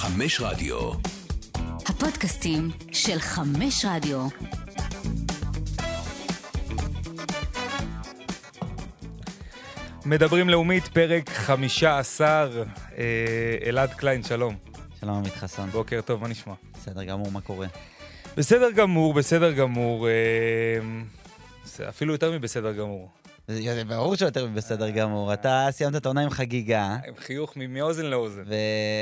חמש רדיו. הפודקאסטים של חמש רדיו. מדברים לאומית, פרק 15. אה, אלעד קליין, שלום. שלום עמית חסון. בוקר טוב, מה נשמע? בסדר גמור, מה קורה? בסדר גמור, בסדר גמור. אה, אפילו יותר מבסדר גמור. זה ברור שיותר בסדר גמור. אתה סיימת את העונה עם חגיגה, עם חיוך מאוזן לאוזן.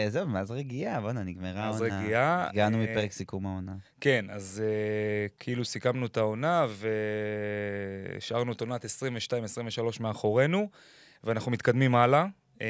וזהו, מאז רגיעה, בואנה, נגמרה מאז העונה. רגיעה, הגענו אה, מפרק סיכום העונה. כן, אז אה, כאילו סיכמנו את העונה והשארנו את עונת 22-23 מאחורינו, ואנחנו מתקדמים הלאה. אה,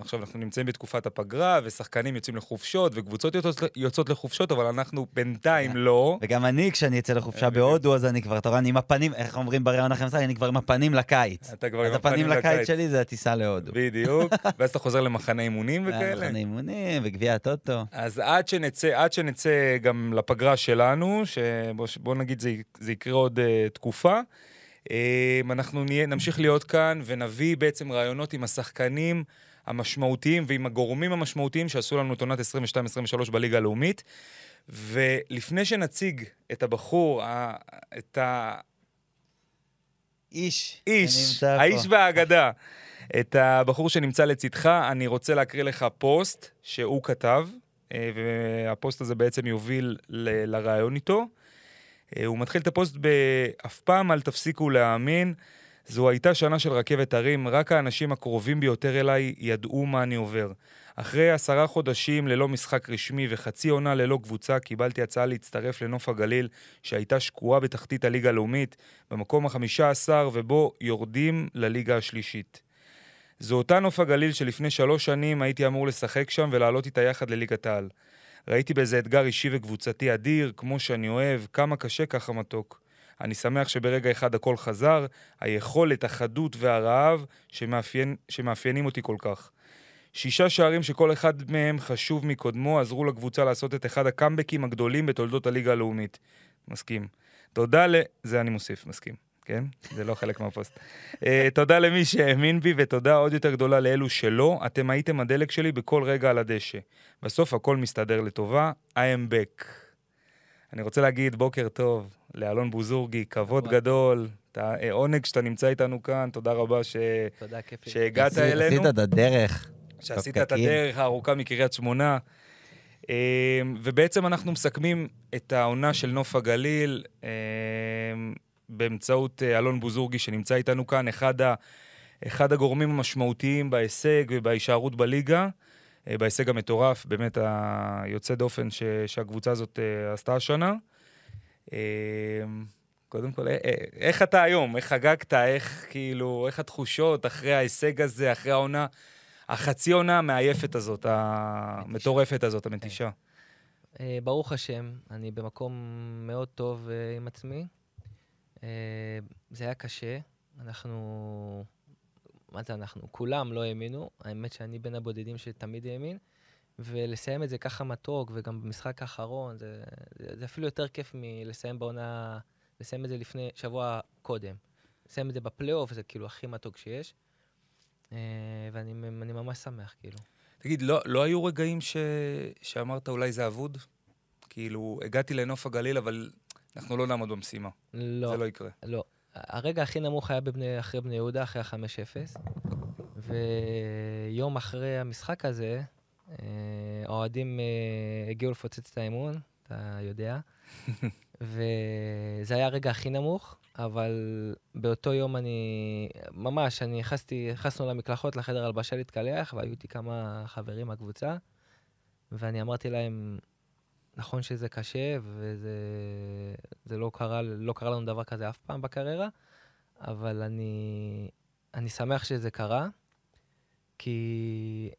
עכשיו, אנחנו נמצאים בתקופת הפגרה, ושחקנים יוצאים לחופשות, וקבוצות יוצאות, לחופשות, אבל אנחנו בינתיים לא. וגם אני, כשאני אצא לחופשה אה, בהודו, אז אני כבר, אתה רואה, אני עם הפנים, איך אומרים בראיון אחרי משחק, אני כבר עם הפנים לקיץ. אתה כבר אז עם הפנים הפנים לקיץ לקיץ. שלי זה הטיסה להודו. בדיוק, ואז אתה חוזר למחנה אימונים וכאלה. מחנה אימונים וגביע הטוטו. אז עד שנצא, עד שנצא גם לפגרה שלנו, שבוא בוא נגיד זה, יקרה עוד uh, תקופה, אנחנו נהיה, נמשיך להיות כאן ונביא בעצם רעיונות עם השחקנים המשמעותיים ועם הגורמים המשמעותיים שעשו לנו את עונת 22-23 בליגה הלאומית. ולפני שנציג את הבחור, ה- את איש. האיש, והאגדה, את הבחור שנמצא לצדך, אני רוצה להקריא לך פוסט שהוא כתב, אה, והפוסט הזה בעצם יוביל ל- לראיון איתו. אה, הוא מתחיל את הפוסט ב"אף פעם אל תפסיקו להאמין". זו הייתה שנה של רכבת הרים, רק האנשים הקרובים ביותר אליי ידעו מה אני עובר. אחרי עשרה חודשים ללא משחק רשמי וחצי עונה ללא קבוצה, קיבלתי הצעה להצטרף לנוף הגליל, שהייתה שקועה בתחתית הליגה הלאומית, במקום החמישה עשר, ובו יורדים לליגה השלישית. זו אותה נוף הגליל שלפני שלוש שנים הייתי אמור לשחק שם ולעלות איתה יחד לליגת העל. ראיתי באיזה אתגר אישי וקבוצתי אדיר, כמו שאני אוהב, כמה קשה ככה מתוק. אני שמח שברגע אחד הכל חזר, היכולת, החדות והרעב שמאפיין, שמאפיינים אותי כל כך. שישה שערים שכל אחד מהם חשוב מקודמו עזרו לקבוצה לעשות את אחד הקאמבקים הגדולים בתולדות הליגה הלאומית. מסכים. תודה ל... זה אני מוסיף, מסכים. כן? זה לא חלק מהפוסט. uh, תודה למי שהאמין בי, ותודה עוד יותר גדולה לאלו שלא. אתם הייתם הדלק שלי בכל רגע על הדשא. בסוף הכל מסתדר לטובה. I am back. אני רוצה להגיד בוקר טוב לאלון בוזורגי, כבוד וואי. גדול. אתה, אה, עונג שאתה נמצא איתנו כאן, תודה רבה ש... תודה, כיף. שהגעת עשית- אלינו. עשית את הדרך. שעשית. את הדרך הארוכה מקריית שמונה. אה, ובעצם אנחנו מסכמים את העונה של נוף הגליל באמצעות אה, אלון בוזורגי שנמצא איתנו כאן, אחד, ה, אחד הגורמים המשמעותיים בהישג ובהישארות בליגה, אה, בהישג המטורף, באמת היוצא דופן ש, שהקבוצה הזאת אה, עשתה השנה. קודם כל, איך אתה היום? איך חגגת? איך כאילו, איך התחושות אחרי ההישג הזה, אחרי העונה? החצי עונה המעייפת הזאת, המטורפת הזאת, המתישה. ברוך השם, אני במקום מאוד טוב עם עצמי. אה, זה היה קשה. אנחנו... מה זה אנחנו? כולם לא האמינו. האמת שאני בין הבודדים שתמיד האמין. ולסיים את זה ככה מתוק, וגם במשחק האחרון, זה, זה, זה אפילו יותר כיף מלסיים בעונה, לסיים את זה לפני, שבוע קודם. לסיים את זה בפלייאוף, זה כאילו הכי מתוק שיש. אה, ואני אני ממש שמח, כאילו. תגיד, לא, לא היו רגעים ש... שאמרת אולי זה אבוד? כאילו, הגעתי לנוף הגליל, אבל אנחנו לא נעמוד במשימה. לא. זה לא יקרה. לא. הרגע הכי נמוך היה בבני, אחרי בני יהודה, אחרי ה-5-0. ויום אחרי המשחק הזה, אה, האוהדים אה, הגיעו לפוצץ את האמון, אתה יודע. וזה היה הרגע הכי נמוך, אבל באותו יום אני, ממש, אני נכנסתי, נכנסנו למקלחות, לחדר הלבשה להתקלח, והיו איתי כמה חברים מהקבוצה, ואני אמרתי להם, נכון שזה קשה, וזה זה לא, קרה, לא קרה לנו דבר כזה אף פעם בקריירה, אבל אני, אני שמח שזה קרה, כי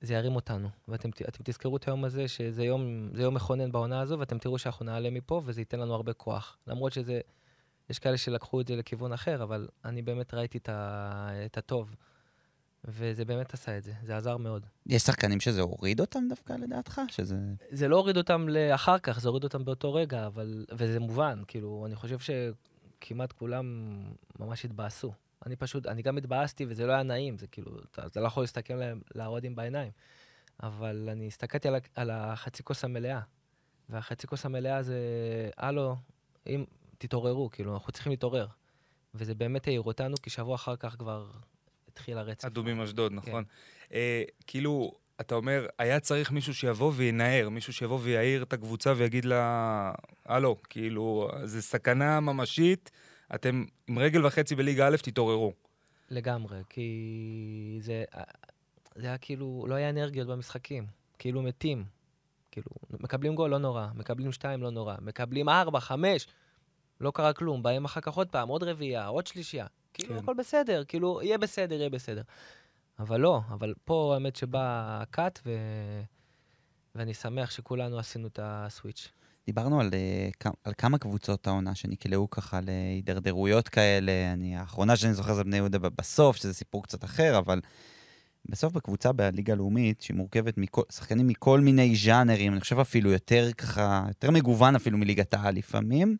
זה ירים אותנו. ואתם תזכרו את היום הזה, שזה יום, יום מכונן בעונה הזו, ואתם תראו שאנחנו נעלה מפה, וזה ייתן לנו הרבה כוח. למרות שזה, יש כאלה שלקחו את זה לכיוון אחר, אבל אני באמת ראיתי את, ה, את הטוב. וזה באמת עשה את זה, זה עזר מאוד. יש שחקנים שזה הוריד אותם דווקא לדעתך? שזה... זה לא הוריד אותם לאחר כך, זה הוריד אותם באותו רגע, אבל... וזה מובן, כאילו, אני חושב שכמעט כולם ממש התבאסו. אני פשוט, אני גם התבאסתי, וזה לא היה נעים, זה כאילו, אתה, אתה לא יכול להסתכל להם, לאוהדים בעיניים. אבל אני הסתכלתי על, על החצי כוס המלאה, והחצי כוס המלאה זה, הלו, אם, תתעוררו, כאילו, אנחנו צריכים להתעורר. וזה באמת העיר אותנו, כי שבוע אחר כך כבר התחיל הרצף. אדומים אשדוד, כן. נכון. אה, כאילו, אתה אומר, היה צריך מישהו שיבוא וינער, מישהו שיבוא ויעיר את הקבוצה ויגיד לה, הלו, כאילו, זה סכנה ממשית, אתם עם רגל וחצי בליגה א', תתעוררו. לגמרי, כי זה, זה היה כאילו, לא היה אנרגיות במשחקים, כאילו מתים. כאילו, מקבלים גול, לא נורא, מקבלים שתיים, לא נורא, מקבלים ארבע, חמש, לא קרה כלום, באים אחר כך עוד פעם, עוד רביעייה, עוד שלישייה. כאילו, כן. הכל בסדר, כאילו, יהיה בסדר, יהיה בסדר. אבל לא, אבל פה האמת שבא הקאט, ו... ואני שמח שכולנו עשינו את הסוויץ'. דיברנו על, אה, על כמה קבוצות העונה שנקלעו ככה להידרדרויות כאלה. אני, האחרונה שאני זוכר זה בני יהודה בסוף, שזה סיפור קצת אחר, אבל בסוף בקבוצה בליגה הלאומית, שהיא מורכבת מכל, שחקנים מכל מיני ז'אנרים, אני חושב אפילו יותר ככה, יותר מגוון אפילו מליגת העל לפעמים.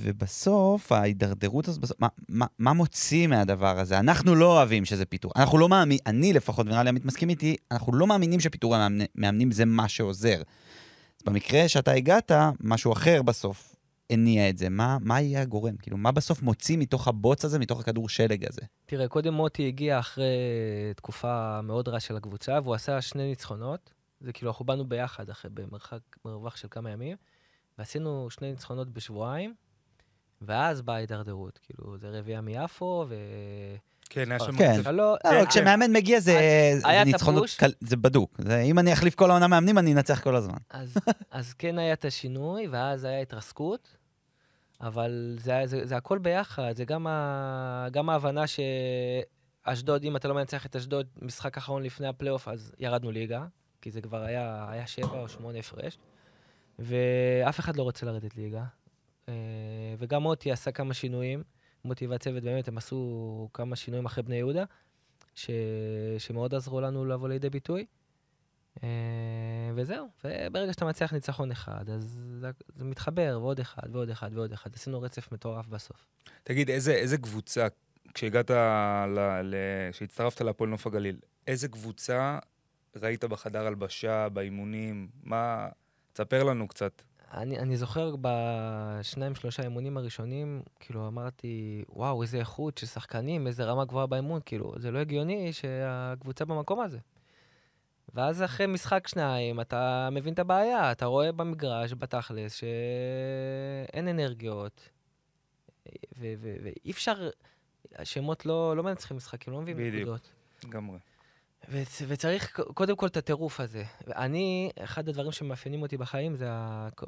ובסוף, ההידרדרות הזאת, בסוף, מה, מה, מה מוציא מהדבר הזה? אנחנו לא אוהבים שזה פיטור. אנחנו לא מאמינים, אני לפחות, ונראה לי עמית מסכים איתי, אנחנו לא מאמינים שפיטורי מאמני- מאמנים זה מה שעוזר. במקרה שאתה הגעת, משהו אחר בסוף הניע את זה. מה, מה יהיה הגורם? כאילו, מה בסוף מוציא מתוך הבוץ הזה, מתוך הכדור שלג הזה? תראה, קודם מוטי הגיע אחרי תקופה מאוד רעה של הקבוצה, והוא עשה שני ניצחונות. זה כאילו, אנחנו באנו ביחד אחרי, במרחק, מרווח של כמה ימים, ועשינו שני ניצחונות בשבועיים, ואז באה ההידרדרות. כאילו, זה רביעייה מיפו, ו... כן, היה שם... כן. לא, לא, לא, כן. כשמאמן מגיע זה. קל, זה בדוק. זה, אם אני אחליף כל העונה מאמנים, אני אנצח כל הזמן. אז, אז כן היה את השינוי, ואז היה התרסקות, אבל זה, היה- זה, זה הכל ביחד, זה גם, ההבנה שאשדוד, אם אתה לא מנצח את אשדוד, משחק אחרון לפני הפלייאוף, אז ירדנו ליגה, כי זה כבר היה, היה שבע או שמונה הפרש, ואף אחד לא רוצה לרדת ליגה. וגם מוטי עשה כמה שינויים, מוטי והצוות באמת, הם עשו כמה שינויים אחרי בני יהודה, ש, שמאוד עזרו לנו לבוא לידי ביטוי. אה, וזהו, וברגע שאתה מצליח ניצחון אחד, אז זה מתחבר, ועוד אחד, ועוד אחד, ועוד אחד. עשינו רצף מטורף בסוף. תגיד, איזה, איזה קבוצה, כשהגעת, ל, ל, כשהצטרפת להפועל נוף הגליל, איזה קבוצה ראית בחדר הלבשה, באימונים? מה... תספר לנו קצת. אני, אני זוכר בשניים, שלושה אימונים הראשונים, כאילו אמרתי, וואו, איזה איכות של שחקנים, איזה רמה גבוהה באימון, כאילו, זה לא הגיוני שהקבוצה במקום הזה. ואז אחרי משחק שניים, אתה מבין את הבעיה, אתה רואה במגרש, בתכלס, שאין אנרגיות, ואי אפשר, השמות לא, לא מנצחים משחקים, לא מביאים בדיוק. נקודות. לגמרי. ו- וצריך קודם כל את הטירוף הזה. אני, אחד הדברים שמאפיינים אותי בחיים זה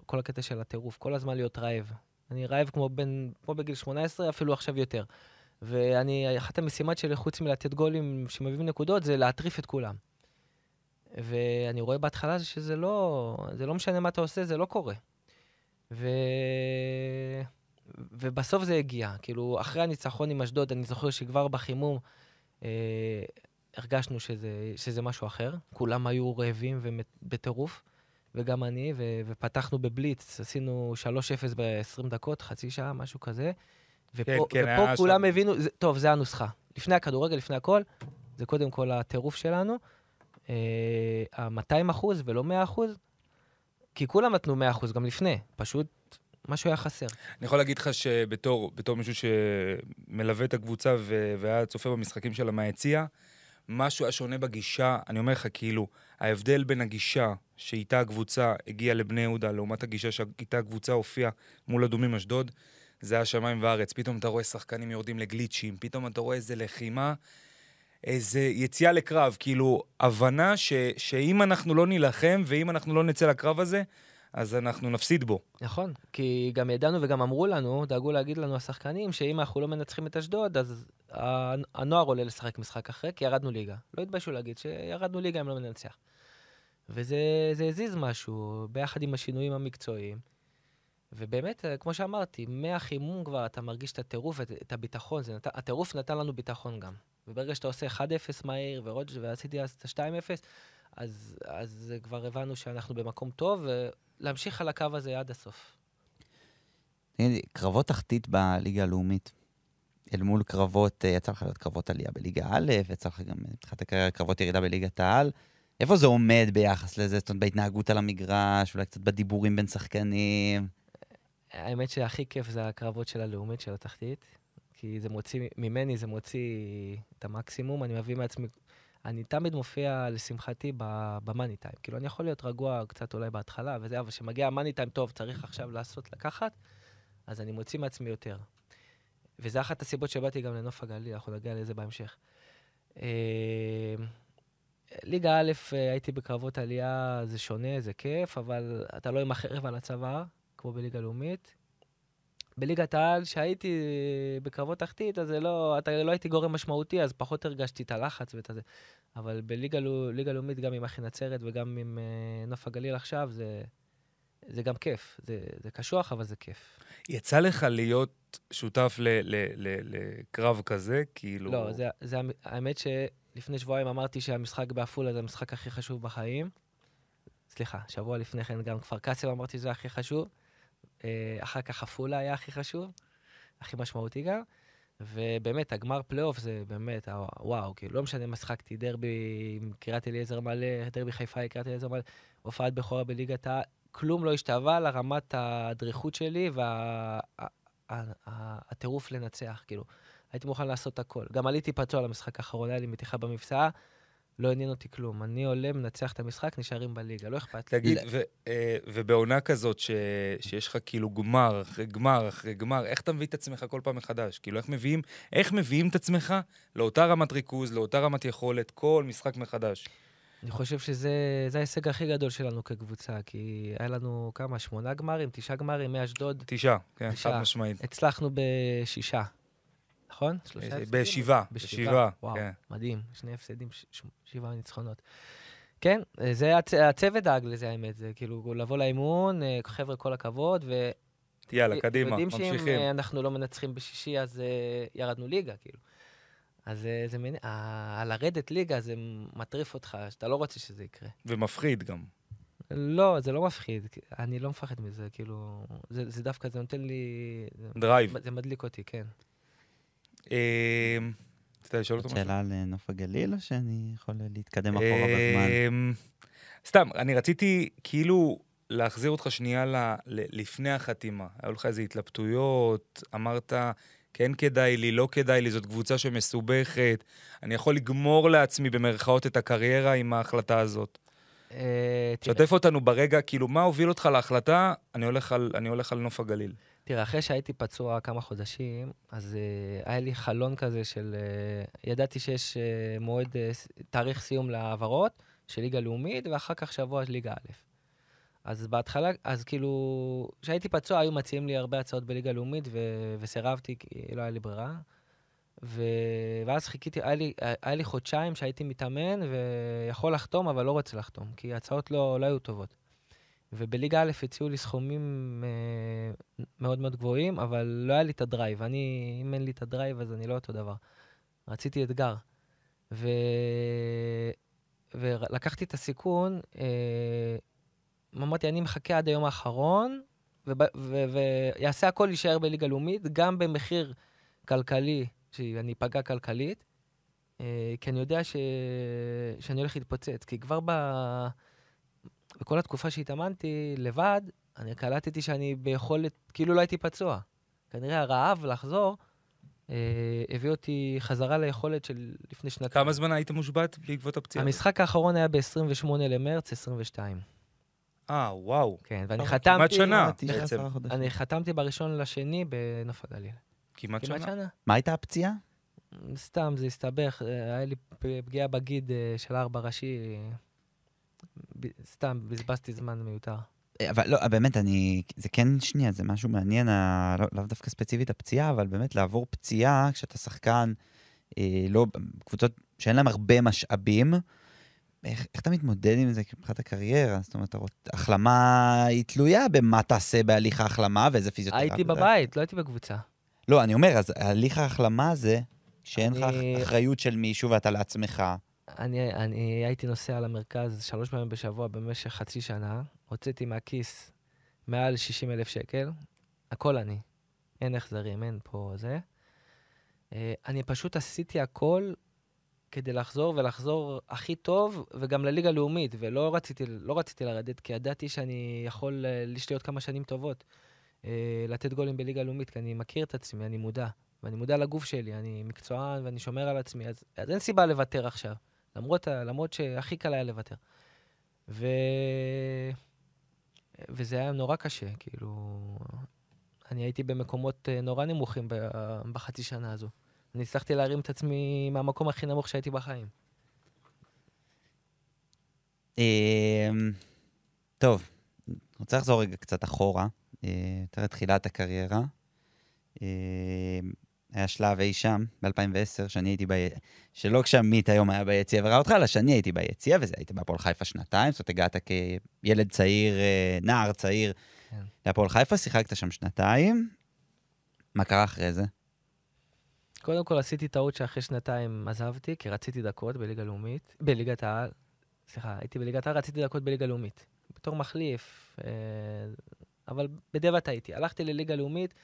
כל הקטע של הטירוף, כל הזמן להיות רעב. אני רעב כמו, בן, כמו בגיל 18, אפילו עכשיו יותר. ואני, אחת המשימות שלי, חוץ מלתת גולים שמביאים נקודות, זה להטריף את כולם. ואני רואה בהתחלה שזה לא, זה לא משנה מה אתה עושה, זה לא קורה. ו... ובסוף זה הגיע. כאילו, אחרי הניצחון עם אשדוד, אני זוכר שכבר בחימום אה, הרגשנו שזה, שזה משהו אחר. כולם היו רעבים ובטירוף, וגם אני, ו... ופתחנו בבליץ, עשינו 3-0 ב-20 דקות, חצי שעה, משהו כזה. ופה, כן, כן, ופה כולם שם- הבינו, זה, טוב, זה הנוסחה. לפני הכדורגל, לפני הכל, זה קודם כל הטירוף שלנו. ה-200 אחוז ולא 100 אחוז, כי כולם נתנו 100 אחוז גם לפני, פשוט משהו היה חסר. אני יכול להגיד לך שבתור בתור מישהו שמלווה את הקבוצה והיה צופה במשחקים שלה מהיציע, משהו היה שונה בגישה, אני אומר לך, כאילו, ההבדל בין הגישה שאיתה הקבוצה הגיעה לבני יהודה, לעומת הגישה שאיתה הקבוצה הופיעה מול אדומים אשדוד, זה היה שמיים וארץ. פתאום אתה רואה שחקנים יורדים לגליצ'ים, פתאום אתה רואה איזה לחימה, איזה יציאה לקרב, כאילו, הבנה ש- שאם אנחנו לא נילחם ואם אנחנו לא נצא לקרב הזה, אז אנחנו נפסיד בו. נכון, כי גם ידענו וגם אמרו לנו, דאגו להגיד לנו השחקנים, שאם אנחנו לא מנצחים את אשדוד, אז הנוער עולה לשחק משחק אחרי, כי ירדנו ליגה. לא התביישו להגיד שירדנו ליגה אם לא ננצח. וזה זה הזיז משהו, ביחד עם השינויים המקצועיים. ובאמת, כמו שאמרתי, מהחימום כבר אתה מרגיש את הטירוף, את, את הביטחון. נת... הטירוף נתן לנו ביטחון גם. וברגע שאתה עושה 1-0 מהיר, ורוד- ועשיתי אז את ה-2-0, אז, אז כבר הבנו שאנחנו במקום טוב, ולהמשיך על הקו הזה עד הסוף. קרבות תחתית בליגה הלאומית, אל מול קרבות, אה, יצא לך להיות קרבות עלייה בליגה א', יצא לך גם בתחילת הקריירה קרבות ירידה בליגת העל. איפה זה עומד ביחס לזה? זאת אומרת, בהתנהגות על המגרש, אולי קצת בדיבורים בין שחקנים? האמת שהכי כיף זה הקרבות של הלאומית, של התחתית. כי זה מוציא, ממני זה מוציא את המקסימום, אני מביא מעצמי... אני תמיד מופיע, לשמחתי, במאני טיים. כאילו, אני יכול להיות רגוע קצת אולי בהתחלה וזה, אבל כשמגיע המאני טיים, טוב, צריך עכשיו לעשות, לקחת, אז אני מוציא מעצמי יותר. וזה אחת הסיבות שבאתי גם לנוף הגליל, אנחנו נגיע לזה בהמשך. אה, ליגה א', אה, הייתי בקרבות עלייה, זה שונה, זה כיף, אבל אתה לא עם החרב על הצוואר, כמו בליגה לאומית. בליגת העל, שהייתי בקרבות תחתית, אז זה לא, אתה לא הייתי גורם משמעותי, אז פחות הרגשתי את הלחץ ואת הזה. אבל בליגה לאומית, גם עם אחי נצרת וגם עם אה, נוף הגליל עכשיו, זה, זה גם כיף. זה, זה קשוח, אבל זה כיף. יצא לך להיות שותף ל- ל- ל- לקרב כזה? כאילו... לא, זה, זה האמת שלפני שבועיים אמרתי שהמשחק בעפולה זה המשחק הכי חשוב בחיים. סליחה, שבוע לפני כן גם כפר קאסם אמרתי שזה הכי חשוב. אה, אחר כך עפולה היה הכי חשוב, הכי משמעותי גם. ובאמת, הגמר פלייאוף זה באמת, ה- וואו, כאילו, לא משנה מה שחקתי, דרבי עם קריית אליעזר מלא, דרבי חיפה, קריית אליעזר מלא, הופעת בכורה בליגת העל, כלום לא השתווה לרמת הדריכות שלי והטירוף לנצח, כאילו. הייתי מוכן לעשות הכל. גם עליתי פצוע למשחק האחרון, היה לי מתיחה במבצעה, לא עניין אותי כלום. אני עולה, מנצח את המשחק, נשארים בליגה, לא אכפת לי. תגיד, אה, ובעונה כזאת ש- שיש לך כאילו גמר אחרי גמר אחרי גמר, איך אתה מביא את עצמך כל פעם מחדש? כאילו, איך מביאים, איך מביאים את עצמך לאותה רמת ריכוז, לאותה רמת יכולת, כל משחק מחדש? אני חושב שזה זה ההישג הכי גדול שלנו כקבוצה, כי היה לנו כמה, שמונה גמרים, תשעה גמרים מאשדוד, תשעה, כן. חד משמעית. הצלחנו בשישה, נכון? שלושה אה, הפסדים? בשבעה, בשבעה, וואו, כן. מדהים, שני הפסדים, ש- שבעה ניצחונות. כן, זה הצ... הצוות דאג לזה, האמת, זה כאילו לבוא לאימון, אה, חבר'ה, כל הכבוד, ו... יאללה, קדימה, יודעים שאם ממשיכים. אה, אנחנו לא מנצחים בשישי, אז אה, ירדנו ליגה, כאילו. אז אה, זה מין... ה- לרדת ליגה זה מטריף אותך, שאתה לא רוצה שזה יקרה. ומפחיד גם. לא, זה לא מפחיד, אני לא מפחד מזה, כאילו... זה, זה דווקא, זה נותן לי... drive. זה מדליק אותי, כן. אה, רצית לשאול אותו משהו? שאלה על נוף הגליל, או שאני יכול להתקדם אחורה בזמן? אמ, סתם, אני רציתי כאילו להחזיר אותך שנייה ל- ל- לפני החתימה. היו לך איזה התלבטויות, אמרת, כן כדאי לי, לא כדאי לי, זאת קבוצה שמסובכת, אני יכול לגמור לעצמי במרכאות את הקריירה עם ההחלטה הזאת. אה, שתף אותנו ברגע, כאילו, מה הוביל אותך להחלטה, אני הולך על, אני הולך על נוף הגליל. תראה, אחרי שהייתי פצוע כמה חודשים, אז uh, היה לי חלון כזה של... Uh, ידעתי שיש uh, מועד, uh, תאריך סיום להעברות של ליגה לאומית, ואחר כך שבוע של ליגה א'. אז בהתחלה, אז כאילו, כשהייתי פצוע היו מציעים לי הרבה הצעות בליגה לאומית, ו- וסירבתי, כי לא היה לי ברירה. ו... ואז חיכיתי, היה לי, היה לי חודשיים שהייתי מתאמן ויכול לחתום, אבל לא רוצה לחתום, כי ההצעות לא, לא היו טובות. ובליגה א' הציעו לי סכומים אה, מאוד מאוד גבוהים, אבל לא היה לי את ה drive. אני, אם אין לי את ה drive, אז אני לא אותו דבר. רציתי אתגר. ו... ולקחתי את הסיכון, אה, אמרתי, אני מחכה עד היום האחרון, וב- ו- ויעשה הכל להישאר בליגה לאומית, גם במחיר כלכלי, שאני אפגע כלכלית, אה, כי אני יודע ש... שאני הולך להתפוצץ. כי כבר ב... בכל התקופה שהתאמנתי לבד, אני קלטתי שאני ביכולת, כאילו לא הייתי פצוע. כנראה הרעב לחזור אה, הביא אותי חזרה ליכולת של לפני שנתיים. כמה זמן היית מושבת בעקבות הפציעה? המשחק האחרון היה ב-28 למרץ 22. אה, וואו. כן, ואני כמעט חתמתי... שנה. תשעה בעצם. אני חתמתי בראשון לשני בנוף הגליל. כמעט כמעט שנה. שנה. מה הייתה הפציעה? סתם, זה הסתבך. אה, היה לי פגיעה בגיד אה, של ארבע ראשי. ב- סתם, בזבזתי זמן מיותר. אה, אבל לא, באמת, אני... זה כן, שנייה, זה משהו מעניין, ה- לא, לאו דווקא ספציפית הפציעה, אבל באמת לעבור פציעה כשאתה שחקן, אה, לא... קבוצות שאין להם הרבה משאבים, איך, איך אתה מתמודד עם זה מבחינת הקריירה? זאת אומרת, אתה רוצ- החלמה היא תלויה במה תעשה בהליך ההחלמה ואיזה פיזיותרפיה. הייתי בבית, לא הייתי בקבוצה. לא, אני אומר, אז הליך ההחלמה הזה, שאין לך אני- אחריות של מישהו ואתה לעצמך, אני, אני הייתי נוסע למרכז שלוש פעמים בשבוע במשך חצי שנה, הוצאתי מהכיס מעל 60 אלף שקל, הכל אני. אין החזרים, אין פה זה. אה, אני פשוט עשיתי הכל כדי לחזור ולחזור הכי טוב, וגם לליגה הלאומית, ולא רציתי, לא רציתי לרדת, כי ידעתי שאני יכול, אה, עוד כמה שנים טובות, אה, לתת גולים בליגה הלאומית, כי אני מכיר את עצמי, אני מודע. ואני מודע לגוף שלי, אני מקצוען ואני שומר על עצמי, אז, אז אין סיבה לוותר עכשיו, למרות, למרות שהכי קל היה לוותר. ו... וזה היה נורא קשה, כאילו... אני הייתי במקומות אה, נורא נמוכים בחצי שנה הזו. אני הצלחתי להרים את עצמי מהמקום הכי נמוך שהייתי בחיים. אמ, טוב, רוצה לחזור רגע קצת אחורה, אה, יותר לתחילת הקריירה. היה שלב אי שם, ב-2010, שאני הייתי ב... שלא כשעמית היום היה ביציע וראה אותך, אלא שאני הייתי ביציע, וזה היית בהפועל חיפה שנתיים, זאת אומרת, הגעת כילד צעיר, אה, נער צעיר כן. להפועל חיפה, שיחקת שם שנתיים. מה קרה אחרי זה? קודם כל עשיתי טעות שאחרי שנתיים עזבתי, כי רציתי דקות בליגה לאומית, בליגת העל, סליחה, הייתי בליגת העל, רציתי דקות בליגה לאומית. בתור מחליף, אה, אבל בדיעבד טעיתי. הלכתי לליגה לאומית,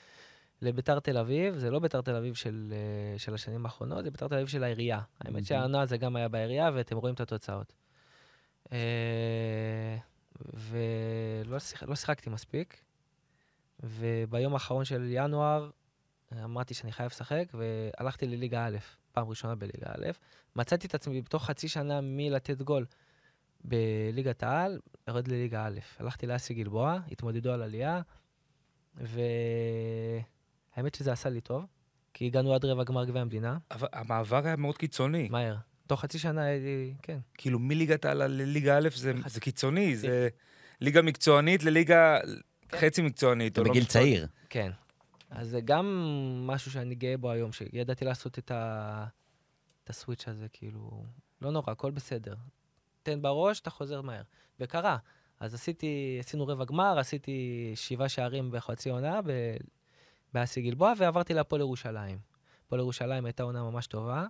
לביתר תל אביב, זה לא ביתר תל אביב של, אה, של השנים האחרונות, זה ביתר תל אביב של העירייה. האמת מהמם. שהעונה זה גם היה בעירייה, ואתם רואים את התוצאות. אה, ולא שיח, לא שיחקתי מספיק, וביום האחרון של ינואר אמרתי שאני חייב לשחק, והלכתי לליגה א', פעם ראשונה בליגה א'. מצאתי את עצמי בתוך חצי שנה מלתת גול בליגת העל, יורד לליגה א'. הלכתי לאסי גלבוע, התמודדו על עלייה, והאמת שזה עשה לי טוב, כי הגענו עד רבע גמר גביע המדינה, אבל המעבר היה מאוד קיצוני. מהר. תוך חצי שנה הייתי, כן. כאילו, מליגת העל לליגה א' זה, זה קיצוני, זה ליגה מקצוענית לליגה חצי מקצוענית. לא בגיל מקצוענית. צעיר. כן. אז זה גם משהו שאני גאה בו היום, שידעתי לעשות את, ה... את הסוויץ' הזה, כאילו, לא נורא, הכל בסדר. תן בראש, אתה חוזר מהר. וקרה. אז עשיתי, עשינו רבע גמר, עשיתי שבעה שערים בחצי עונה ב... באסי גלבוע, ועברתי להפועל ירושלים. הפועל ירושלים הייתה עונה ממש טובה.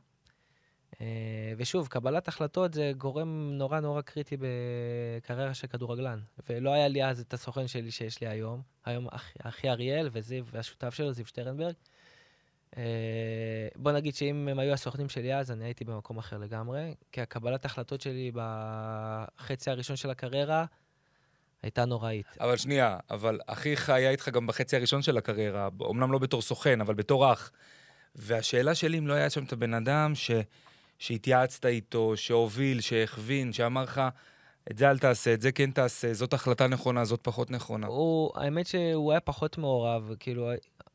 אה, ושוב, קבלת החלטות זה גורם נורא נורא קריטי בקריירה של כדורגלן. ולא היה לי אז את הסוכן שלי שיש לי היום. היום אחי, אחי אריאל וזיו, והשותף שלו, זיו שטרנברג. אה, בוא נגיד שאם הם היו הסוכנים שלי אז, אני הייתי במקום אחר לגמרי. כי הקבלת החלטות שלי בחצי הראשון של הקריירה הייתה נוראית. אבל שנייה, אבל אחיך היה איתך גם בחצי הראשון של הקריירה, אמנם לא בתור סוכן, אבל בתור אח. והשאלה שלי אם לא היה שם את הבן אדם ש... שהתייעצת איתו, שהוביל, שהכווין, שאמר לך, את זה אל תעשה, את זה כן תעשה, זאת החלטה נכונה, זאת פחות נכונה. הוא, האמת שהוא היה פחות מעורב, כאילו,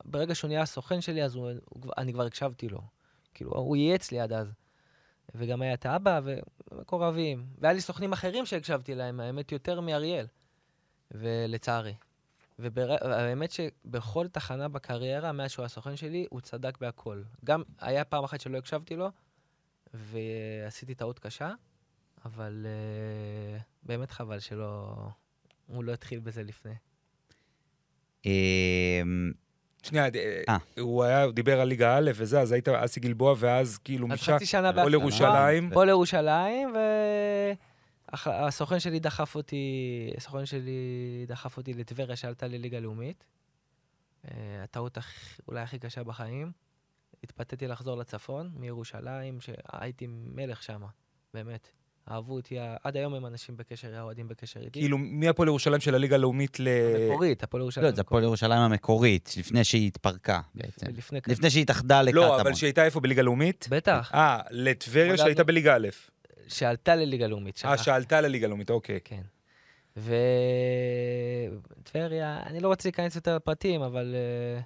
ברגע שהוא נהיה הסוכן שלי, אז הוא, הוא, אני כבר הקשבתי לו. כאילו, הוא ייעץ לי עד אז. וגם היה את האבא ומקורבים. והיה לי סוכנים אחרים שהקשבתי להם, האמת, יותר מאריאל. ולצערי. והאמת שבכל תחנה בקריירה, מאז שהוא הסוכן שלי, הוא צדק בהכל. גם היה פעם אחת שלא הקשבתי לו, ועשיתי טעות קשה, אבל uh, באמת חבל שלא... הוא לא התחיל בזה לפני. אמ, שנייה, אה. הוא היה, הוא דיבר על ליגה א' וזה, אז היית אסי גלבוע, ואז כאילו משם, חצי שנה או. לירושלים. פה והסוכן שלי דחף אותי, הסוכן שלי דחף אותי לטבריה שעלתה לליגה לאומית. אה, הטעות אולי הכי קשה בחיים. התפתיתי לחזור לצפון, מירושלים, שהייתי מלך שם, באמת. אהבו אותי, עד היום הם אנשים בקשר, האוהדים בקשר איתי. כאילו, מהפועל ירושלים של הליגה הלאומית ל... מקורית, הפועל ירושלים. לא, זה הפועל ירושלים המקורית, לפני שהיא התפרקה בעצם. לפני שהיא התאחדה לא, לקטמון. אבל שהייתה איפה בליגה לאומית? בטח, אה, לטבריה שהייתה בליגה א'. שעלתה לליגה לאומית. אה. שעלתה לליגה לאומית, אוקיי. כן. וטבריה, אני לא רוצה להיכנס יותר לפרטים, אבל uh,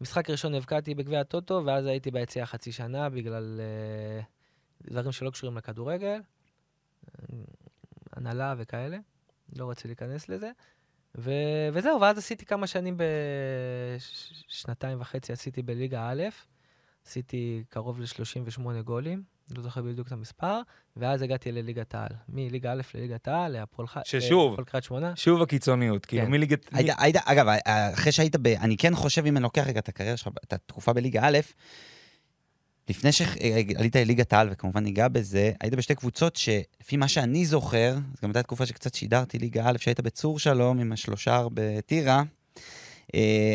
משחק ראשון הבקעתי בגביע הטוטו, ואז הייתי ביציאה חצי שנה בגלל uh, דברים שלא קשורים לכדורגל, הנהלה וכאלה, לא רוצה להיכנס לזה. ו- וזהו, ואז עשיתי כמה שנים, בשנתיים וחצי עשיתי בליגה א', עשיתי קרוב ל-38 גולים, לא זוכר בדיוק את המספר, ואז הגעתי לליגת העל. מליגה א' לליגת העל, להפועל ח... ששוב, קריית שמונה. שוב הקיצוניות, כאילו, כן. מליגת... היית, היית, אגב, אחרי שהיית ב... אני כן חושב, אם אני לוקח רגע את הקריירה שלך, את התקופה בליגה א', לפני שעלית לליגת העל, וכמובן ניגע בזה, היית בשתי קבוצות שלפי מה שאני זוכר, זו גם הייתה תקופה שקצת שידרתי ליגה א', שהיית בצור שלום עם השלושר בטירה, אה,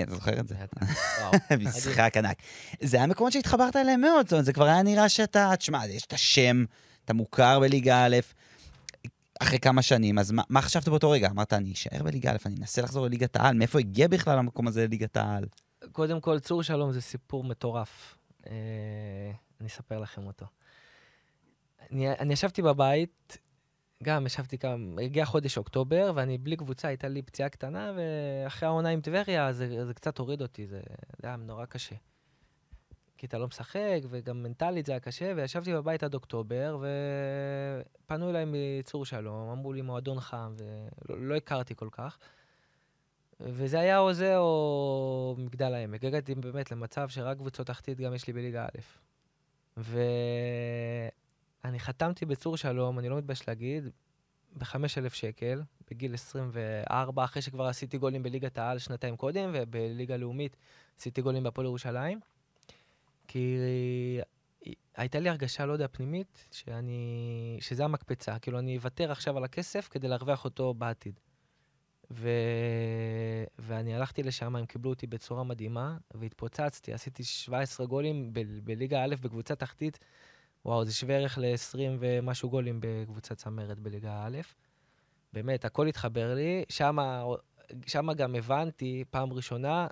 אתה זוכר את זה? משחק ענק. זה היה מקומות שהתחברת אליהם מאוד, זאת אומרת, זה כבר היה נראה שאתה, תשמע, יש את השם, אתה מוכר בליגה א', אחרי כמה שנים, אז מה, מה חשבת באותו רגע? אמרת, אני אשאר בליגה א', אני אנסה לחזור לליגת העל, מאיפה הגיע בכלל המקום הזה לליגת העל? קודם כל, צור שלום זה סיפור מטורף. אה, אני אספר לכם אותו. אני, אני ישבתי בבית, גם ישבתי כמה, הגיע חודש אוקטובר, ואני בלי קבוצה, הייתה לי פציעה קטנה, ואחרי העונה עם טבריה, זה, זה קצת הוריד אותי, זה, זה היה נורא קשה. כי אתה לא משחק, וגם מנטלית זה היה קשה, וישבתי בבית עד אוקטובר, ופנו אליי מצור שלום, אמרו לי מועדון חם, ולא לא הכרתי כל כך. וזה היה או זה או מגדל העמק. הגעתי באמת למצב שרק קבוצות תחתית גם יש לי בליגה א'. ואני חתמתי בצור שלום, אני לא מתבייש להגיד, ב-5,000 שקל, בגיל 24, אחרי שכבר עשיתי גולים בליגת העל שנתיים קודם, ובליגה לאומית עשיתי גולים בהפועל ירושלים. כי הייתה לי הרגשה, לא יודע, פנימית, שאני, שזה המקפצה. כאילו, אני אוותר עכשיו על הכסף כדי להרוויח אותו בעתיד. ו... ואני הלכתי לשם, הם קיבלו אותי בצורה מדהימה, והתפוצצתי, עשיתי 17 גולים ב- בליגה א' בקבוצה תחתית. וואו, זה שווה ערך ל-20 ומשהו גולים בקבוצה צמרת בליגה א'. באמת, הכל התחבר לי. שם גם הבנתי, פעם ראשונה,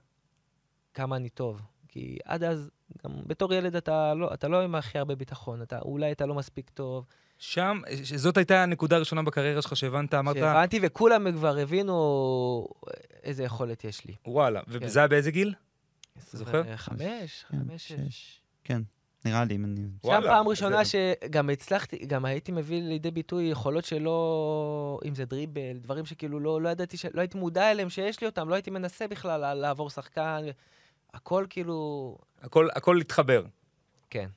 כמה אני טוב. כי עד אז, גם בתור ילד אתה לא, אתה לא עם הכי הרבה ביטחון, אתה, אולי אתה לא מספיק טוב. שם, זאת הייתה הנקודה הראשונה בקריירה שלך שהבנת, אמרת... שהבנתי, וכולם כבר הבינו איזה יכולת יש לי. וואלה, וזה היה באיזה גיל? זוכר? חמש, כן, חמש. שש. כן, נראה לי, אם אני... שם וואלה, פעם ראשונה שגם הצלחתי, גם הייתי מביא לידי ביטוי יכולות שלא, אם זה דריבל, דברים שכאילו לא, לא ידעתי, ש... לא הייתי מודע אליהם שיש לי אותם, לא הייתי מנסה בכלל לעבור שחקן, הכל כאילו, הכל, הכל התחבר. כן.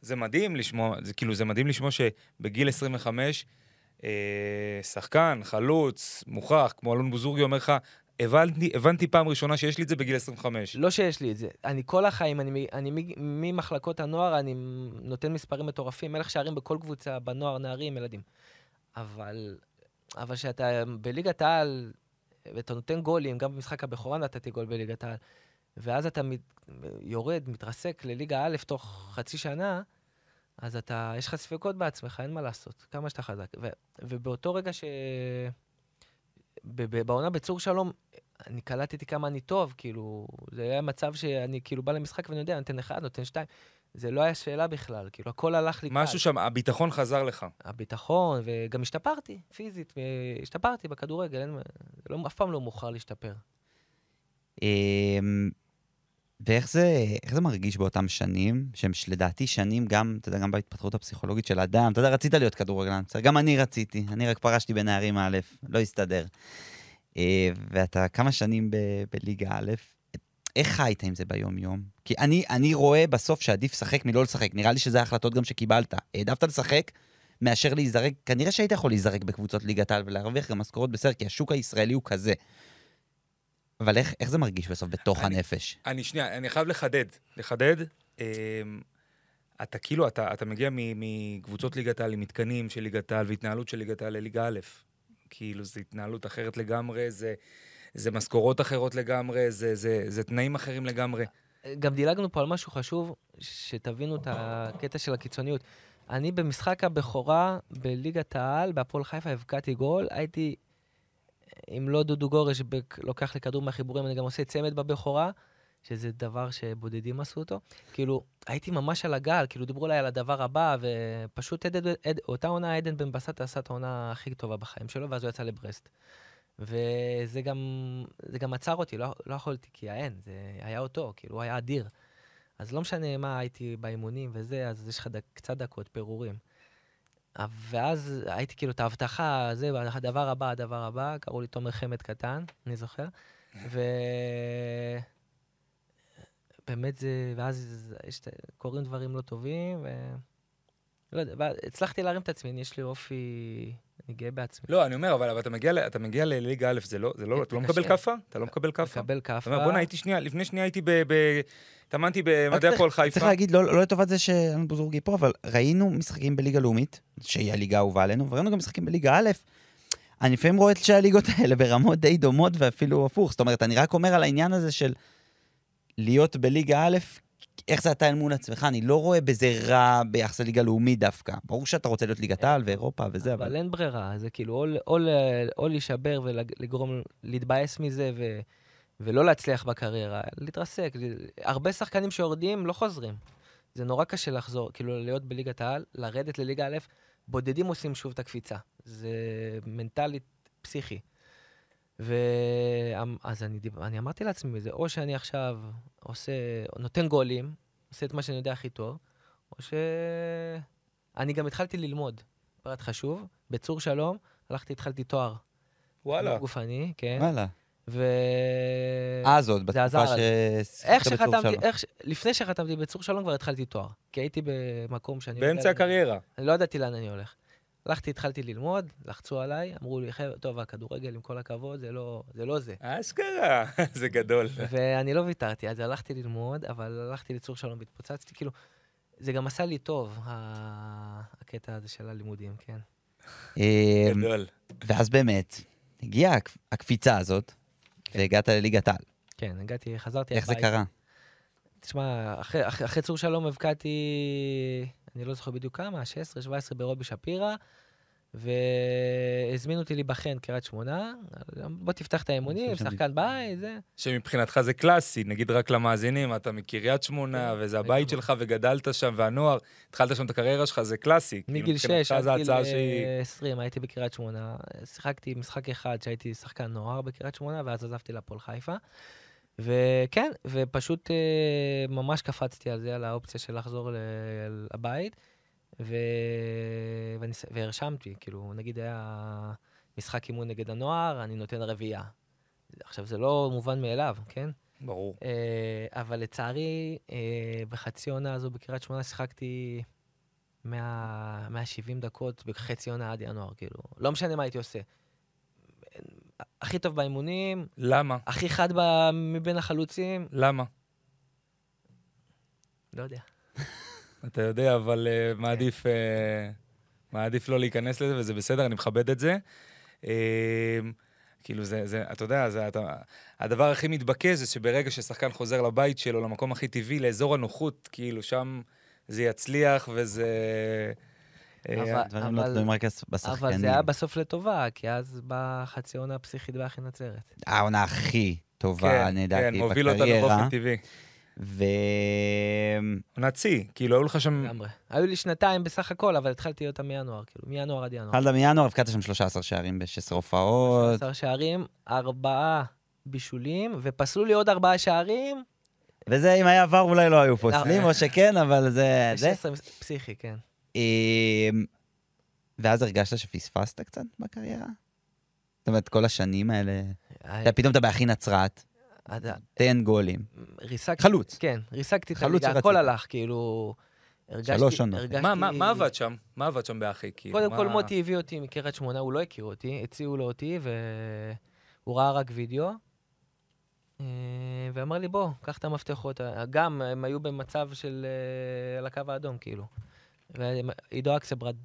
זה מדהים לשמוע, זה כאילו, זה מדהים לשמוע שבגיל 25, אה, שחקן, חלוץ, מוכח, כמו אלון בוזורגי אומר לך, הבנתי, הבנתי פעם ראשונה שיש לי את זה בגיל 25. לא שיש לי את זה. אני כל החיים, אני, אני מ- ממחלקות הנוער, אני נותן מספרים מטורפים, מלך שערים בכל קבוצה, בנוער, נערים, ילדים. אבל כשאתה בליגת העל, ואתה נותן גולים, גם במשחק הבכורה נתתי גול בליגת העל, ואז אתה מת, יורד, מתרסק לליגה א' תוך חצי שנה, אז אתה, יש לך ספקות בעצמך, אין מה לעשות, כמה שאתה חזק. ו, ובאותו רגע ש... ב- ב- בעונה בצור שלום, אני קלטתי כמה אני טוב, כאילו, זה היה מצב שאני כאילו בא למשחק ואני יודע, נותן אחד, נותן שתיים. זה לא היה שאלה בכלל, כאילו, הכל הלך לי קל. משהו שם, הביטחון חזר לך. הביטחון, וגם השתפרתי, פיזית, אה, השתפרתי בכדורגל, אין, לא, אף פעם לא מאוחר להשתפר. ואיך זה, זה מרגיש באותם שנים, שהם לדעתי שנים גם, אתה יודע, גם בהתפתחות הפסיכולוגית של אדם, אתה יודע, רצית להיות כדורגלן, גם אני רציתי, אני רק פרשתי בנערים א', לא הסתדר. אה, ואתה כמה שנים ב- בליגה א', איך חיית עם זה ביום-יום? כי אני, אני רואה בסוף שעדיף לשחק מלא לשחק, נראה לי שזה ההחלטות גם שקיבלת. העדפת לשחק מאשר להיזרק, כנראה שהיית יכול להיזרק בקבוצות ליגת העל ולהרוויח גם משכורות בסדר, כי השוק הישראלי הוא כזה. אבל איך, איך זה מרגיש בסוף בתוך אני- הנפש? אני שנייה, אני חייב לחדד. לחדד, אמ, אתה כאילו, אתה, אתה מגיע מקבוצות ליגת העל, עם מתקנים של ליגת העל והתנהלות של ליגת העל לליגה א'. כאילו, זו התנהלות אחרת לגמרי, זה, זה משכורות אחרות לגמרי, זה, זה, זה תנאים אחרים לגמרי. גם דילגנו פה על משהו חשוב, שתבינו את הקטע של הקיצוניות. אני במשחק הבכורה בליגת העל, בהפועל חיפה, הבקעתי גול, הייתי, אם לא דודו גורש לוקח לי כדור מהחיבורים, אני גם עושה צמד בבכורה, שזה דבר שבודדים עשו אותו. כאילו, הייתי ממש על הגל, כאילו דיברו אליי על הדבר הבא, ופשוט עדן, עד, אותה עונה עדן בן בסט עשה את העונה הכי טובה בחיים שלו, ואז הוא יצא לברסט. וזה גם, זה גם עצר אותי, לא, לא יכולתי, כי האין, זה היה אותו, כאילו, הוא היה אדיר. אז לא משנה מה הייתי באימונים וזה, אז יש לך קצת דקות, פירורים. ואז הייתי כאילו את ההבטחה, זה, הדבר הבא, הדבר הבא, קראו לי תומר חמד קטן, אני זוכר. ו... באמת זה, ואז יש, קורים דברים לא טובים, ו... לא יודע, והצלחתי להרים את עצמי, יש לי אופי, אני גאה בעצמי. לא, אני אומר, אבל, אבל אתה, מגיע, ל- אתה מגיע לליגה א', זה לא, זה לא, אתה לא מקבל. כאפה? אתה לא מקבל כאפה? מקבל אתה כאפה. אומר, בואנה, הייתי שנייה, לפני שנייה הייתי ב... ב... התאמנתי במדעי הפועל חיפה. צריך להגיד, לא, לא לטובת זה שאלון בוזורגי פה, אבל ראינו משחקים בליגה לאומית, שהיא הליגה האהובה עלינו, וראינו גם משחקים בליגה א', אני לפעמים רואה את שתי הליגות האלה ברמות די דומות ואפילו הפוך. זאת אומרת, אני רק אומר על העניין הזה של להיות בליגה א', איך זה אתה אל מול עצמך, אני לא רואה בזה רע ביחס לליגה לאומית דווקא. ברור שאתה רוצה להיות ליגת העל ואירופה וזה, אבל... אבל אין ברירה, זה כאילו או, או, או להישבר ולגרום, להתבאס מזה ו, ולא להצליח בקריירה, להתרסק. הרבה שחקנים שיורדים לא חוזרים. זה נורא קשה לחזור, כאילו להיות בליגת העל, לרדת לליגה א', בודדים עושים שוב את הקפיצה. זה מנטלית פסיכי. ואז אני, דיב... אני אמרתי לעצמי, זה או שאני עכשיו עושה, נותן גולים, עושה את מה שאני יודע הכי טוב, או שאני גם התחלתי ללמוד. פרט חשוב, בצור שלום, הלכתי, התחלתי תואר. וואלה. גופני, כן. וואלה. ו... אה, זה עזר בתקופה לי. ששיחקת איך בצור שחתמתי, שלום. איך ש... לפני שחתמתי בצור שלום כבר התחלתי תואר. כי הייתי במקום שאני... לא באמצע יודע- הקריירה. אני לא ידעתי לאן אני הולך. הלכתי, התחלתי ללמוד, לחצו עליי, אמרו לי, חבר'ה, טוב, הכדורגל, עם כל הכבוד, זה לא זה. לא זה. אשכרה, זה גדול. ואני לא ויתרתי, אז הלכתי ללמוד, אבל הלכתי לצור שלום והתפוצצתי, כאילו, זה גם עשה לי טוב, הקטע הזה של הלימודים, כן. אמ, גדול. ואז באמת, הגיעה הקפ- הקפיצה הזאת, והגעת לליגת העל. כן, הגעתי, חזרתי איך זה הביתה. קרה? תשמע, אחרי צור שלום הבקעתי, אני לא זוכר בדיוק כמה, 16, 17 ברובי שפירא, והזמינו אותי להיבחן קריית שמונה, בוא תפתח את האימונים, שחקן בית, זה. שמבחינתך זה קלאסי, נגיד רק למאזינים, אתה מקריית שמונה, כן, וזה הבית. שלך, וגדלת שם, והנוער, התחלת שם את הקריירה שלך, זה קלאסי. כאילו, מגיל מבחינתך 6 עד גיל הצעה אה, שהיא... 20 הייתי בקריית שמונה. שיחקתי משחק אחד שהייתי שחקן נוער בקריית שמונה, ואז עזבתי לפועל חיפה. וכן, ופשוט אה, ממש קפצתי על זה, על האופציה של לחזור ל- לבית, ו... ואני... והרשמתי, כאילו, נגיד היה משחק אימון נגד הנוער, אני נותן רביעייה. עכשיו, זה לא מובן מאליו, כן? ברור. אה, אבל לצערי, אה, בחצי עונה הזו בקריית שמונה שיחקתי 100, 170 דקות בחצי עונה עד ינואר, כאילו. לא משנה מה הייתי עושה. הכי טוב באימונים, למה? הכי חד ב- מבין החלוצים, למה? לא יודע. אתה יודע, אבל uh, מעדיף, uh, מעדיף לא להיכנס לזה, וזה בסדר, אני מכבד את זה. Uh, כאילו, זה, זה, אתה יודע, זה, אתה, הדבר הכי מתבקש זה שברגע ששחקן חוזר לבית שלו, למקום הכי טבעי, לאזור הנוחות, כאילו, שם זה יצליח וזה... אה, אבל- הדברים לא תלויים רק בשחקנים. אבל זה היה בסוף לטובה, כי אז באה חצי עונה פסיכית באחי נצרת. העונה הכי טובה, כן, אני כן, ידעתי, מוביל אותנו בקריירה. באופן טבעי. ו... עונת שיא, כאילו, היו לך שם... לגמרי. היו לי שנתיים בסך הכל, אבל התחלתי אותה מינואר, כאילו, מינואר עד ינואר. התחלת מינואר, הבקעת שם 13 שערים ב-16 הופעות. 13 שערים, ארבעה בישולים, ופסלו לי עוד ארבעה שערים. וזה, אם היה עבר, אולי לא היו פוסלים, אה. או שכן, אבל זה... זה. 16 פסיכי, כן. אמ, ואז הרגשת שפספסת קצת בקריירה? זאת אומרת, כל השנים האלה... אתה יודע, פתאום אתה באחי נצרת, עד- תן גולים. חלוץ. כן, ריסקתי את הליגה. הכל הלך, כאילו... הרגשתי... שלוש עונות. הרגשתי... מה, מה, מה עבד שם? מה עבד שם באחי? כאילו, קודם מה... כל מוטי הביא אותי מקריית שמונה, הוא לא הכיר אותי, הציעו לו אותי, והוא ראה רק וידאו. אה, ואמר לי, בוא, קח את המפתחות. גם, הם היו במצב של... אה, על הקו האדום, כאילו. ועידו אקסברד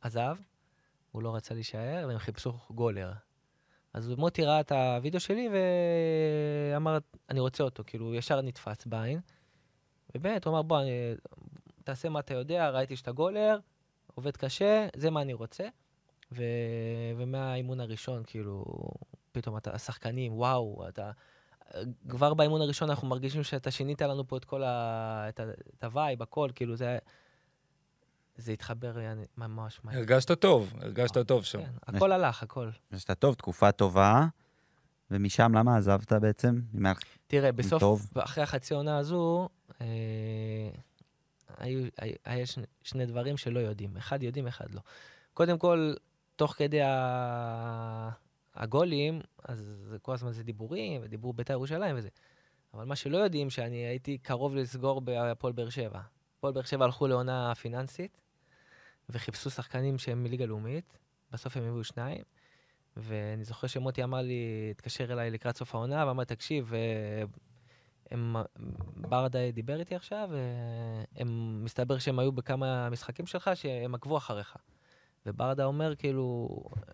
עזב, הוא לא רצה להישאר, והם חיפשו גולר. אז מוטי ראה את הוידאו שלי ואמר, אני רוצה אותו, כאילו, ישר נתפס בעין. ובאמת, הוא אמר, בוא, אני, תעשה מה אתה יודע, ראיתי שאתה גולר, עובד קשה, זה מה אני רוצה. ו... ומהאימון הראשון, כאילו, פתאום אתה, השחקנים, וואו, אתה... כבר באימון הראשון אנחנו מרגישים שאתה שינית לנו פה את כל ה... את, ה vibe, הכל, כאילו, זה... זה התחבר יעני, ממש מהר. הרגשת טוב, הרגשת טוב שם. כן, הכל הלך, הכל. שאתה טוב, תקופה טובה, ומשם למה עזבת בעצם? תראה, בסוף. אחרי החצי עונה הזו, אה, היו, שני, דברים שלא יודעים. אחד יודעים, אחד לא. קודם כל, תוך כדי ה... הגולים, אז כל הזמן זה דיבורים, ודיברו בית"ר ירושלים וזה. אבל מה שלא יודעים, שאני הייתי קרוב לסגור בהפועל באר שבע. הפועל באר שבע הלכו לעונה פיננסית, וחיפשו שחקנים שהם מליגה לאומית. בסוף הם הביאו שניים. ואני זוכר שמוטי אמר לי, התקשר אליי לקראת סוף העונה, ואמר, תקשיב, אה, הם, ברדה דיבר איתי עכשיו, הם, מסתבר שהם היו בכמה משחקים שלך, שהם עקבו אחריך. וברדה אומר, כאילו,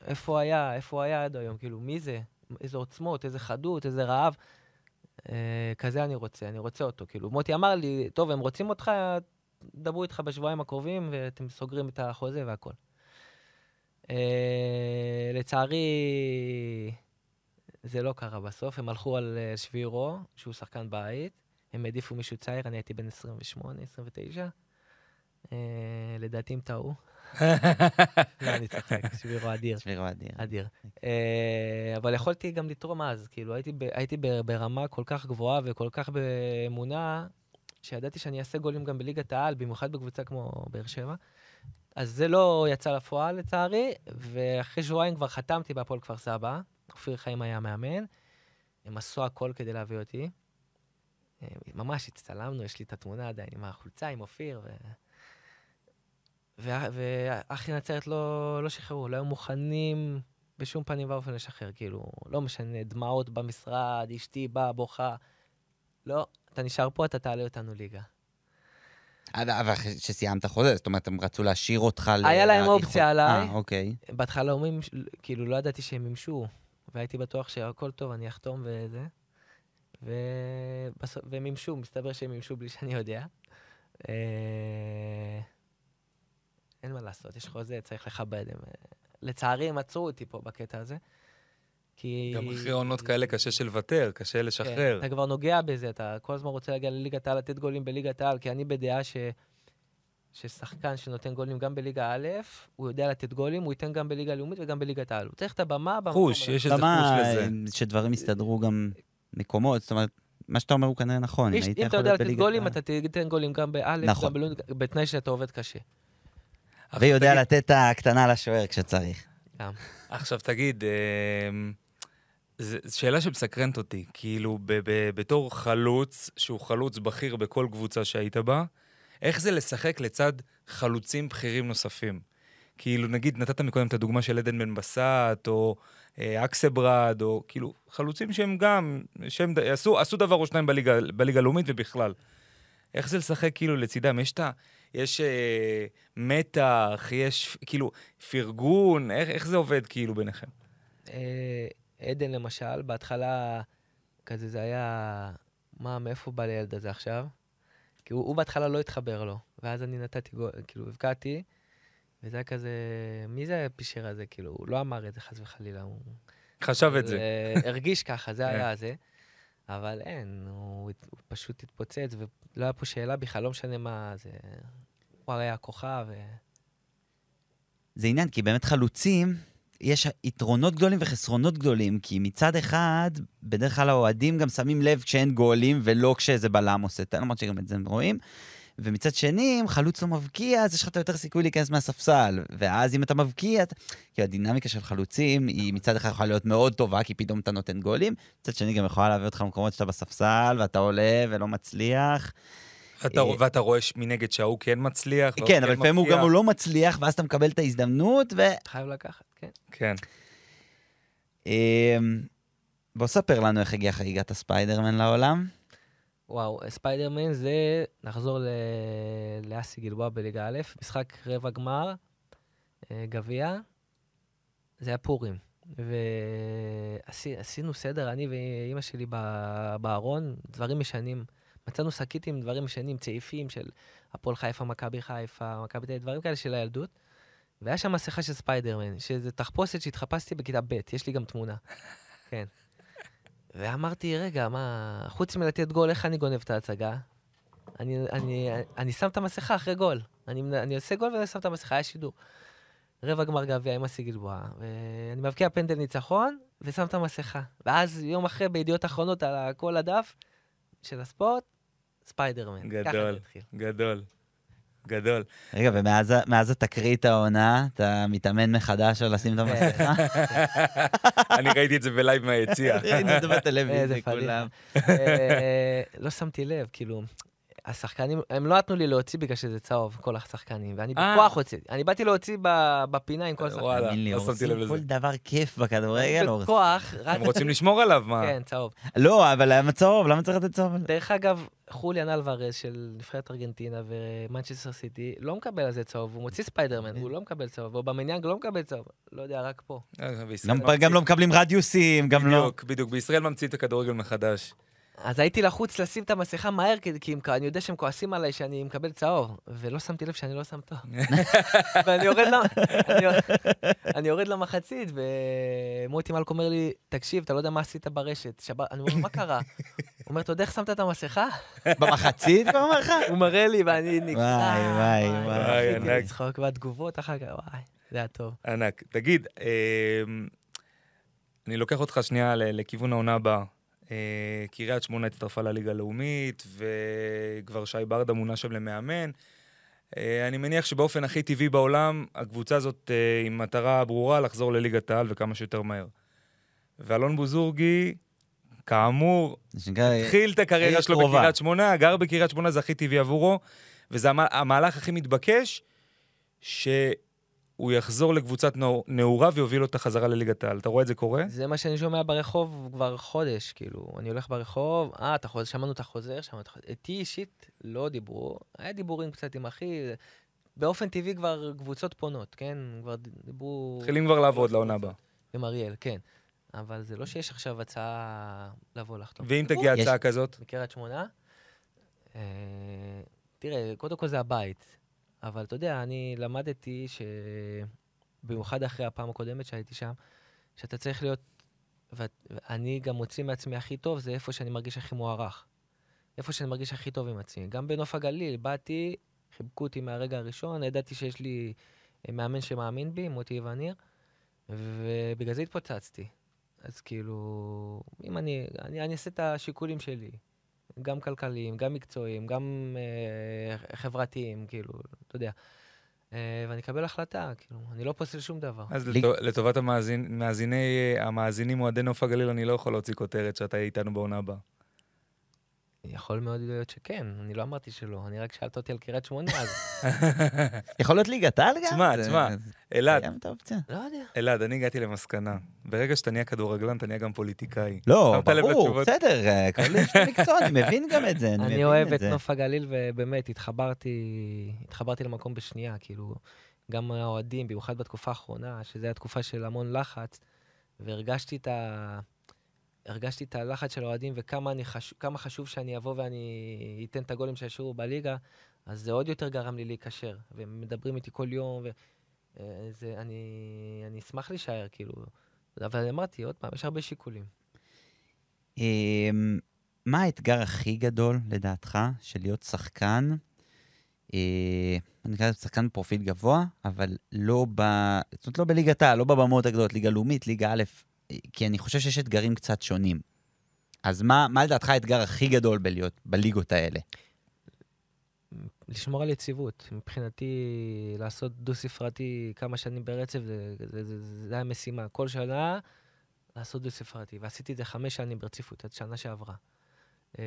איפה הוא היה, איפה הוא היה עד היום? כאילו, מי זה? איזה עוצמות, איזה חדות, איזה רעב. אה, כזה אני רוצה, אני רוצה אותו. כאילו, מוטי אמר לי, טוב, הם רוצים אותך, דברו איתך בשבועיים הקרובים, ואתם סוגרים את החוזה והכל. אה, לצערי, זה לא קרה בסוף. הם הלכו על אה, שבירו, שהוא שחקן בית. הם העדיפו מישהו צעיר, אני הייתי בן 28, 29. אה, לדעתי הם טעו. לא, אני צוחק, שבירו אדיר. שבירו אדיר. אדיר. אה, אבל יכולתי גם לתרום אז, כאילו, הייתי, הייתי ברמה כל כך גבוהה וכל כך באמונה, שידעתי שאני אעשה גולים גם בליגת העל, במיוחד בקבוצה כמו באר שבע. אז זה לא יצא לפועל לצערי, ואחרי שבועיים כבר חתמתי בהפועל כפר סבא, אופיר חיים היה מאמן, הם עשו הכל כדי להביא אותי. אה, ממש הצטלמנו, יש לי את התמונה עדיין עם החולצה, עם אופיר, ו... ואחי נצרת לא, לא שחררו, לא היו מוכנים בשום פנים ואופן לשחרר, כאילו, לא משנה, דמעות במשרד, אשתי באה, בוכה. לא, אתה נשאר פה, אתה תעלה אותנו ליגה. אבל אבל אחרי שסיימת חוזה, זאת אומרת, הם רצו להשאיר אותך ל... היה להם אופציה עליי. אה, אוקיי. בהתחלה מימש, כאילו, לא ידעתי שהם מימשו, והייתי בטוח שהכל טוב, אני אחתום וזה. ובסוף, והם מימשו, מסתבר שהם מימשו בלי שאני יודע. אה, אין מה לעשות, יש חוזה, צריך לכבד. אה, לצערי, הם עצרו אותי פה בקטע הזה. כי... גם אחרי עונות כאלה קשה של לוותר, קשה כן, לשחרר. אתה כבר נוגע בזה, אתה כל הזמן רוצה להגיע לליגת העל, לתת גולים בליגת העל, כי אני בדעה ש... ששחקן שנותן גולים גם בליגה א', הוא יודע לתת גולים, הוא ייתן גם בליגה הלאומית וגם בליגת העל. הוא צריך את הבמה במקום חוש. יש איזה חוש לזה. שדברים יסתדרו גם מקומות, זאת אומרת, מה שאתה אומר הוא כנראה נכון. יש- אם אתה יודע לתת גולים. אתה תיתן גולים גם באלף, נכון. גם בלאומית, בתנאי שאתה עובד קשה. ויודע תגיד- לתת את הקטנה לשוער כשצריך. עכשיו תגיד, אמ, זו שאלה שמסקרנת אותי, כאילו ב- ב- בתור חלוץ, שהוא חלוץ בכיר בכל קבוצה שהיית בה, איך זה לשחק לצד חלוצים בכירים נוספים? כאילו, נגיד, נתת מקודם את הדוגמה של עדן בן בסט, או אה, אקסברד, או כאילו, חלוצים שהם גם, שהם עשו, עשו דבר או שניים בליגה, הלאומית ובכלל. איך זה לשחק כאילו לצידם? יש את ה... יש אה, מתח, יש כאילו פרגון, איך, איך זה עובד כאילו ביניכם? עדן למשל, בהתחלה כזה זה היה, מה, מאיפה בא לילד הזה עכשיו? כי הוא, הוא בהתחלה לא התחבר לו, ואז אני נתתי כאילו, הבקעתי, וזה היה כזה, מי זה הפישר הזה? כאילו, הוא לא אמר את זה חס וחלילה, הוא... חשב את זה. אה, הרגיש ככה, זה כן. היה זה. אבל אין, הוא, הוא פשוט התפוצץ, ולא היה פה שאלה בכלל, לא משנה מה זה. הוא הרי הכוכב, ו... זה עניין, כי באמת חלוצים, יש יתרונות גדולים וחסרונות גדולים, כי מצד אחד, בדרך כלל האוהדים גם שמים לב כשאין גולים ולא כשאיזה בלם עושה, את זה, למרות שגם את זה הם רואים. ומצד שני, אם חלוץ לא מבקיע, אז יש לך יותר סיכוי להיכנס מהספסל. ואז אם אתה מבקיע, אתה... כי הדינמיקה של חלוצים היא מצד אחד יכולה להיות מאוד טובה, כי פתאום אתה נותן גולים, מצד שני גם יכולה להביא אותך למקומות שאתה בספסל, ואתה עולה ולא מצליח. ואתה, אה, ואתה רואה מנגד שההוא כן מצליח. והוא כן, אבל לפעמים הוא. גם לא מצליח, ואז אתה מקבל את ההזדמנות, ו... חייב לקחת, כן. כן. אמ, בוא ספר לנו איך הגיע חגיגת הספיידרמן לעולם. וואו, ספיידרמן זה, נחזור ל... לאסי גלבוע בליגה א', משחק רבע גמר, אה, גביע, זה היה פורים. ועשינו סדר, אני ואימא שלי בארון, דברים משנים. מצאנו שקית עם דברים משנים, צעיפים של הפועל חיפה, מכבי חיפה, מכבי תל דברים כאלה של הילדות. והיה שם מסכה של ספיידרמן, שזה תחפושת שהתחפשתי בכיתה ב', יש לי גם תמונה. כן. ואמרתי, רגע, מה, חוץ מלתת גול, איך אני גונב את ההצגה? אני, אני, אני שם את המסכה אחרי גול. אני, אני עושה גול ואני שם את המסכה, היה שידור. רבע גמר גביע עם אסי גלבוע, ואני מבקיע פנדל ניצחון, ושם את המסכה. ואז יום אחרי, בידיעות אחרונות, על כל הדף של הספורט, ספיידרמן. גדול. גדול, גדול. רגע, ומאז התקרית העונה, אתה מתאמן מחדש על לשים את המסכה? אני ראיתי את זה ב live מהיציע. ראינו את זה בטלוויזיה. כולם. אה, לא שמתי לב, כאילו, השחקנים, הם לא נתנו לי להוציא בגלל שזה צהוב, כל השחקנים, ואני אה. בכוח הוצאתי. אני באתי להוציא ב- בפינה עם כל השחקנים. וואלה, לא שמתי לב כל לזה. דבר כיף בכדורגל. בכוח, הם. רוצים לשמור עליו, מה? כן, צהוב. לא, אבל למה צהוב? למה צריך לתת צהוב? דרך אגב, חוליאן אלוורז של נבחרת ארגנטינה ומנצ'סטר סיטי לא מקבל על זה צהוב, הוא מוציא ספיידרמן, הוא לא מקבל צהוב, אובמיאנג לא מקבל צהוב, לא יודע, רק פה. אה, גם- לא מקבלים רדיוסים, גם לא... בדיוק, בדיוק. בישראל ממציאים את הכדורגל מחדש. אז הייתי לחוץ לשים את המסכה מהר, כי, אני יודע שהם כועסים עליי שאני מקבל צהוב, ולא שמתי לב שאני לא שם טוב. ואני יורד, למ... אני... יורד- אני יורד למחצית, ומוטי מלק אומר לי, תקשיב, אתה לא יודע מה עשית ברשת. אני אומר מה קרה? הוא אומר, אתה יודע איך שמת את המסכה? במחצית כבר אומר לך? הוא מראה לי, ואני נקרע. וואי, וואי, וואי, ענק. לצחוק, והתגובות אחר כך, וואי, זה היה טוב. ענק. תגיד, אמ, אני לוקח אותך שנייה לכיוון העונה הבאה. אה, קריית שמונה הצטרפה לליגה הלאומית, וכבר שי ברדה מונה שם למאמן. אה, אני מניח שבאופן הכי טבעי בעולם, הקבוצה הזאת אה, עם מטרה ברורה לחזור לליגת העל וכמה שיותר מהר. ואלון בוזורגי, כאמור, התחיל את הקריירה שלו קרובה. בקריית שמונה, גר בקריית שמונה, זה הכי טבעי עבורו, וזה המ- המהלך הכי מתבקש, שהוא יחזור לקבוצת נעורה ויוביל אותה חזרה לליגת העל. אתה רואה את זה קורה? זה מה שאני שומע ברחוב כבר חודש, כאילו, אני הולך ברחוב, אה, אתה חוזר, שמענו את החוזר, שמענו את החוזר. איתי אישית לא דיברו, היה דיבורים קצת עם אחי, באופן טבעי כבר קבוצות פונות, כן? כבר דיברו... מתחילים כבר לעבוד לעונה הבאה. עם אריאל, כן. אבל זה לא שיש עכשיו הצעה לבוא לחתום. ואם תגיע הצעה כזאת? מקריית שמונה? אה, תראה, קודם כל זה הבית. אבל אתה יודע, אני למדתי ש... במיוחד אחרי הפעם הקודמת שהייתי שם, שאתה צריך להיות... ואני גם מוציא מעצמי הכי טוב, זה איפה שאני מרגיש הכי מוערך. איפה שאני מרגיש הכי טוב עם עצמי. גם בנוף הגליל, באתי, חיבקו אותי מהרגע הראשון, ידעתי שיש לי אה, מאמן שמאמין בי, מוטי וניר, ובגלל זה התפוצצתי. אז כאילו, אם אני, אני, אני אעשה את השיקולים שלי, גם כלכליים, גם מקצועיים, גם אה, חברתיים, כאילו, אתה יודע. אה, ואני אקבל החלטה, כאילו, אני לא פוסל שום דבר. אז ליג- לטו- לטובת המאזין- מאזיני- המאזינים אוהדי נוף הגליל, אני לא יכול להוציא כותרת שאתה איתנו בעונה הבאה. יכול מאוד להיות שכן, אני לא אמרתי שלא, אני רק שאלת אותי על קריית שמונה, אז יכול להיות ליגת העל גם? תשמע, תשמע, אלעד. לא יודע. אלעד, אני הגעתי למסקנה. ברגע שאתה נהיה כדורגלן, אתה נהיה גם פוליטיקאי. לא, ברור? בסדר, אה, כל איש מקצוע, אני מבין גם את זה, אני אוהב את. נוף הגליל, ובאמת, התחברתי, התחברתי למקום בשנייה, כאילו, גם האוהדים, במיוחד בתקופה האחרונה, שזו הייתה תקופה של המון לחץ, והרגשתי את ה... הרגשתי את הלחץ של האוהדים וכמה חש... חשוב שאני אבוא ואני אתן את הגולים שישאירו בליגה, אז זה עוד יותר גרם לי להיקשר. והם מדברים איתי כל יום, וזה, אני, אני אשמח להישאר, כאילו. אבל אמרתי, עוד פעם, יש הרבה שיקולים. אמ, מה האתגר הכי גדול, לדעתך, של להיות שחקן, אה, אני אקרא לזה שחקן פרופיל גבוה, אבל לא ב... זאת אומרת, לא בליגת העל, לא בבמות הגדולות, ליגה לאומית, ליגה א', אה, כי אני חושב שיש אתגרים קצת שונים. אז מה, מה לדעתך האתגר הכי גדול בלהיות בליגות האלה? לשמור על יציבות. מבחינתי, לעשות דו-ספרתי כמה שנים ברצף, זה, זה, זה, זה, זה המשימה. כל שנה לעשות דו-ספרתי. ועשיתי את זה חמש שנים ברציפות, עד שנה שעברה. אה,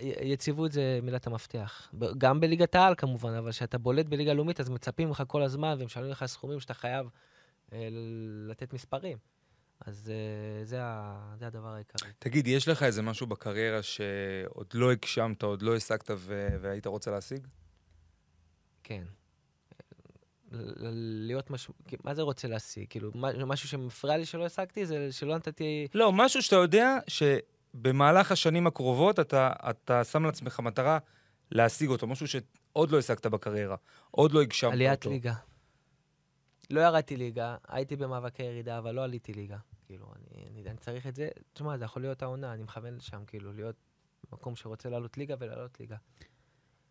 יציבות זה מילת המפתח. גם בליגת העל כמובן, אבל כשאתה בולט בליגה לאומית, אז מצפים ממך כל הזמן, ומשלמים לך סכומים שאתה חייב אה, לתת מספרים. אז אה, זה, זה הדבר העיקרי. תגיד, יש לך איזה משהו בקריירה שעוד לא הגשמת, עוד לא השגת ו- והיית רוצה להשיג? כן. להיות משהו, מה זה רוצה להשיג? כאילו, מה- משהו שמפריע לי שלא השגתי, זה שלא נתתי... לא, משהו שאתה יודע שבמהלך השנים הקרובות אתה, אתה שם לעצמך מטרה להשיג אותו, משהו שעוד לא השגת בקריירה, עוד לא הגשמת אותו. עליית ליגה. לא ירדתי ליגה, הייתי במאבקי ירידה, אבל לא עליתי ליגה. כאילו, אני, אני, אני צריך את זה. תשמע, זה יכול להיות העונה, אני מכוון לשם, כאילו, להיות מקום שרוצה לעלות ליגה ולעלות ליגה.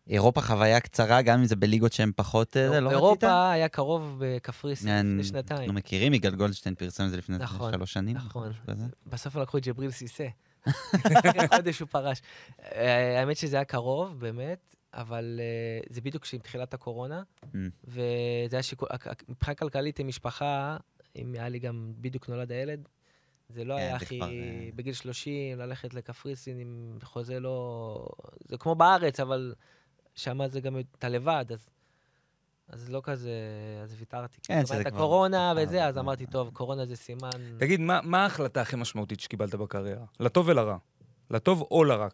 אירופה חוויה קצרה, גם אם זה בליגות שהן פחות... אה, לא רצית? אירופה היה קרוב בקפריסין אני- לפני שנתיים. אנחנו מכירים, יגאל גולדשטיין פרסם את זה לפני נכון, שלוש שנים. נכון. כזה. בסוף לקחו את ג'בריל סיסא. אחרי חודש הוא פרש. אה, האמת שזה היה קרוב, באמת, אבל אה, זה בדיוק כשעם תחילת הקורונה, Mm. וזה היה שיקול, מבחינה כלכלית עם משפחה, אם היה לי גם, בדיוק נולד הילד, זה לא כן, היה הכי... אה, בגיל 30, ללכת לקפריסין עם חוזה לא... זה כמו בארץ, אבל שם זה גם... אתה לבד, אז... אז לא כזה... אז ויתרתי. כן, שזה כבר- הקורונה אה, וזה, אז אה, אמרתי, אה. טוב, קורונה זה סימן... תגיד, מה, מה ההחלטה הכי משמעותית שקיבלת בקריירה? לטוב ולרע. לטוב או לרע?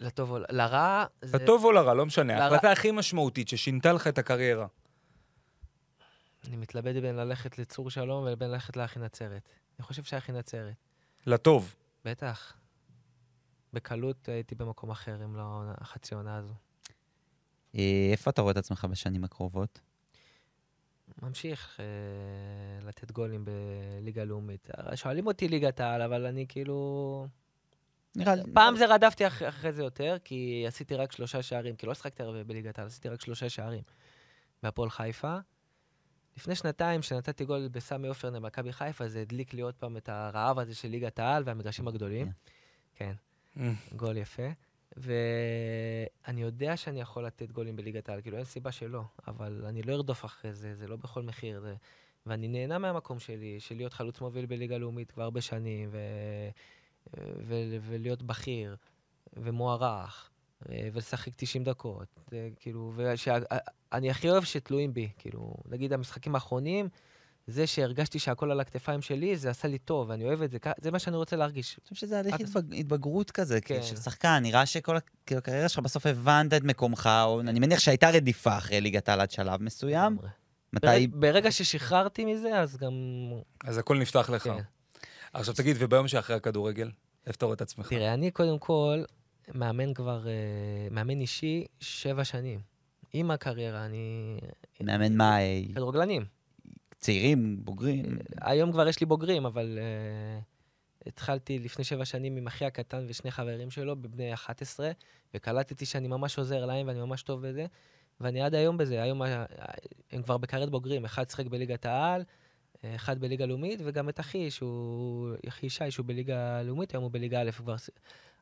לטוב או לרע... לטוב או לרע, לא משנה. ההחלטה הכי משמעותית ששינתה לך את הקריירה. אני מתלבט בין ללכת לצור שלום ובין ללכת לאחי נצרת. אני חושב שאחי נצרת. לטוב. בטח. בקלות הייתי במקום אחר, אם לא החצי עונה הזו. אה, איפה אתה רואה את עצמך בשנים הקרובות? ממשיך אה, לתת גולים בליגה לאומית. שואלים אותי ליגת העל, אבל אני כאילו... נראה לי... פעם זה רדפתי אח, אחרי זה יותר, כי עשיתי רק שלושה שערים, כי לא שחקתי הרבה בליגת העל, עשיתי רק שלושה שערים בהפועל חיפה. לפני שנתיים, כשנתתי גול בסמי עופר למכבי חיפה, זה הדליק לי עוד פעם את הרעב הזה של ליגת העל והמגרשים הגדולים. כן, גול יפה. ואני יודע שאני יכול לתת גולים בליגת העל, כאילו אין סיבה שלא, אבל אני לא ארדוף אחרי זה, זה לא בכל מחיר. זה... ואני נהנה מהמקום שלי, של להיות חלוץ מוביל בליגה לאומית כבר הרבה שנים, ו... ו... ולהיות בכיר, ומוערך, ו- ולשחק 90 דקות. זה כאילו, ואני הכי אוהב שתלויים בי, כאילו, נגיד המשחקים האחרונים, זה שהרגשתי שהכל על הכתפיים שלי, זה עשה לי טוב, ואני אוהב את זה, זה מה שאני רוצה להרגיש. אני חושב שזה הליך עד התבג... התבגרות כזה, כן. כן. של שחקן, נראה שכל כאילו, הקריירה שלך בסוף הבנת את מקומך, או אני מניח שהייתה רדיפה אחרי ליגת העל עד שלב מסוים. מתי... ברג- ברגע ששחררתי מזה, אז גם... אז הכל נפתח לך. כן. עכשיו תגיד, וביום שאחרי הכדורגל, איפה אתה רואה את עצמך? תראה, אני קודם כל מאמן כבר, אה, מאמן אישי שבע שנים. עם הקריירה, אני... מאמן מה? אה, כדורגלנים. צעירים, בוגרים? היום כבר יש לי בוגרים, אבל uh, התחלתי לפני שבע שנים עם אחי הקטן ושני חברים שלו, בבני 11, וקלטתי שאני ממש עוזר להם ואני ממש טוב בזה, ואני עד היום בזה. היום הם כבר בקריירת בוגרים, אחד שיחק בליגת העל, אחד בליגה לאומית, וגם את אחי, שהוא, אחי ישי, שהוא בליגה לאומית, היום הוא בליגה א' כבר.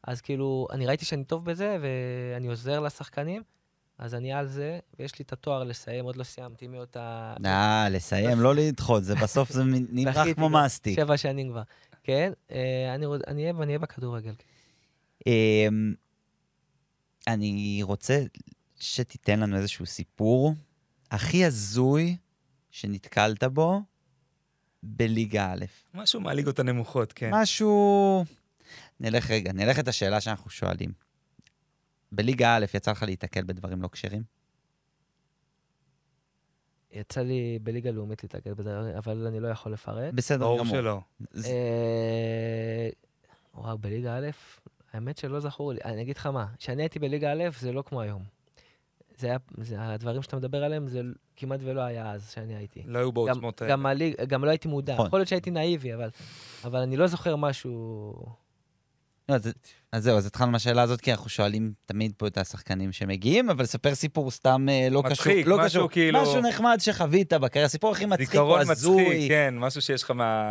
אז כאילו, אני ראיתי שאני טוב בזה, ואני עוזר לשחקנים, אז אני על זה, ויש לי את התואר לסיים, עוד לא סיימתי מאותה... אה, לסיים, לא לדחות, זה בסוף זה נמרח כמו. מסטיק. שבע שנים כבר. כן, אה, אני אהיה אני אהיה בכדורגל. אמ, אני רוצה שתיתן לנו איזשהו סיפור הכי הזוי שנתקלת בו בליגה א'. משהו מהליגות הנמוכות, כן. משהו... נלך רגע, נלך את השאלה שאנחנו שואלים. בליגה א' יצא לך להיתקל בדברים לא כשרים? יצא לי בליגה לאומית להתאגד בזה, אבל אני לא יכול לפרט. בסדר ברור גמור. שלא. זה- אה, וואו, בליגה א', האמת שלא זכור לי. אני אגיד לך מה, כשאני הייתי בליגה א', זה לא כמו היום. זה היה, זה, הדברים שאתה מדבר עליהם, זה כמעט ולא היה אז, שאני הייתי. לא היו גם, בעוצמות האלה. גם, הליג, גם לא הייתי מודע. נכון. יכול להיות שהייתי נאיבי, אבל, אבל אני לא זוכר משהו... לא, אז- אז זהו, אז התחלנו מהשאלה הזאת, כי אנחנו שואלים תמיד פה את השחקנים שמגיעים, אבל ספר סיפור סתם אה, לא מצחיק, קשור. לא משהו קשור. כאילו- משהו נחמד שחווית בקריירה, הסיפור הכי מצחיק או זיכרון הזוי. מצחיק, כן, משהו שיש לך מה...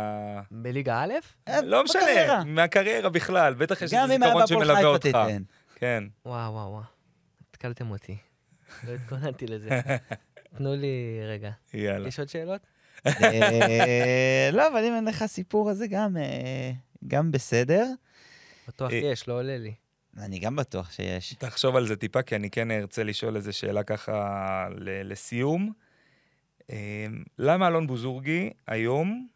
בליגה א'? אה, לא משנה, בקריירה. מהקריירה בכלל, בטח יש גם איזה אם היה זיכרון שמלווה חיפה אותך. תיתן. כן. וואו, וואו, וואו. התקלתם אותי. לא התכוננתי לזה. תנו לי רגע. יאללה. יש עוד שאלות? אה, לא, אבל אם אין לך סיפור גם, אה, גם בסדר. בטוח אה. יש, לא עולה לי. אני גם בטוח שיש. תחשוב על זה טיפה, כי אני כן ארצה לשאול איזה שאלה ככה ל- לסיום. אה, למה אלון בוזורגי היום,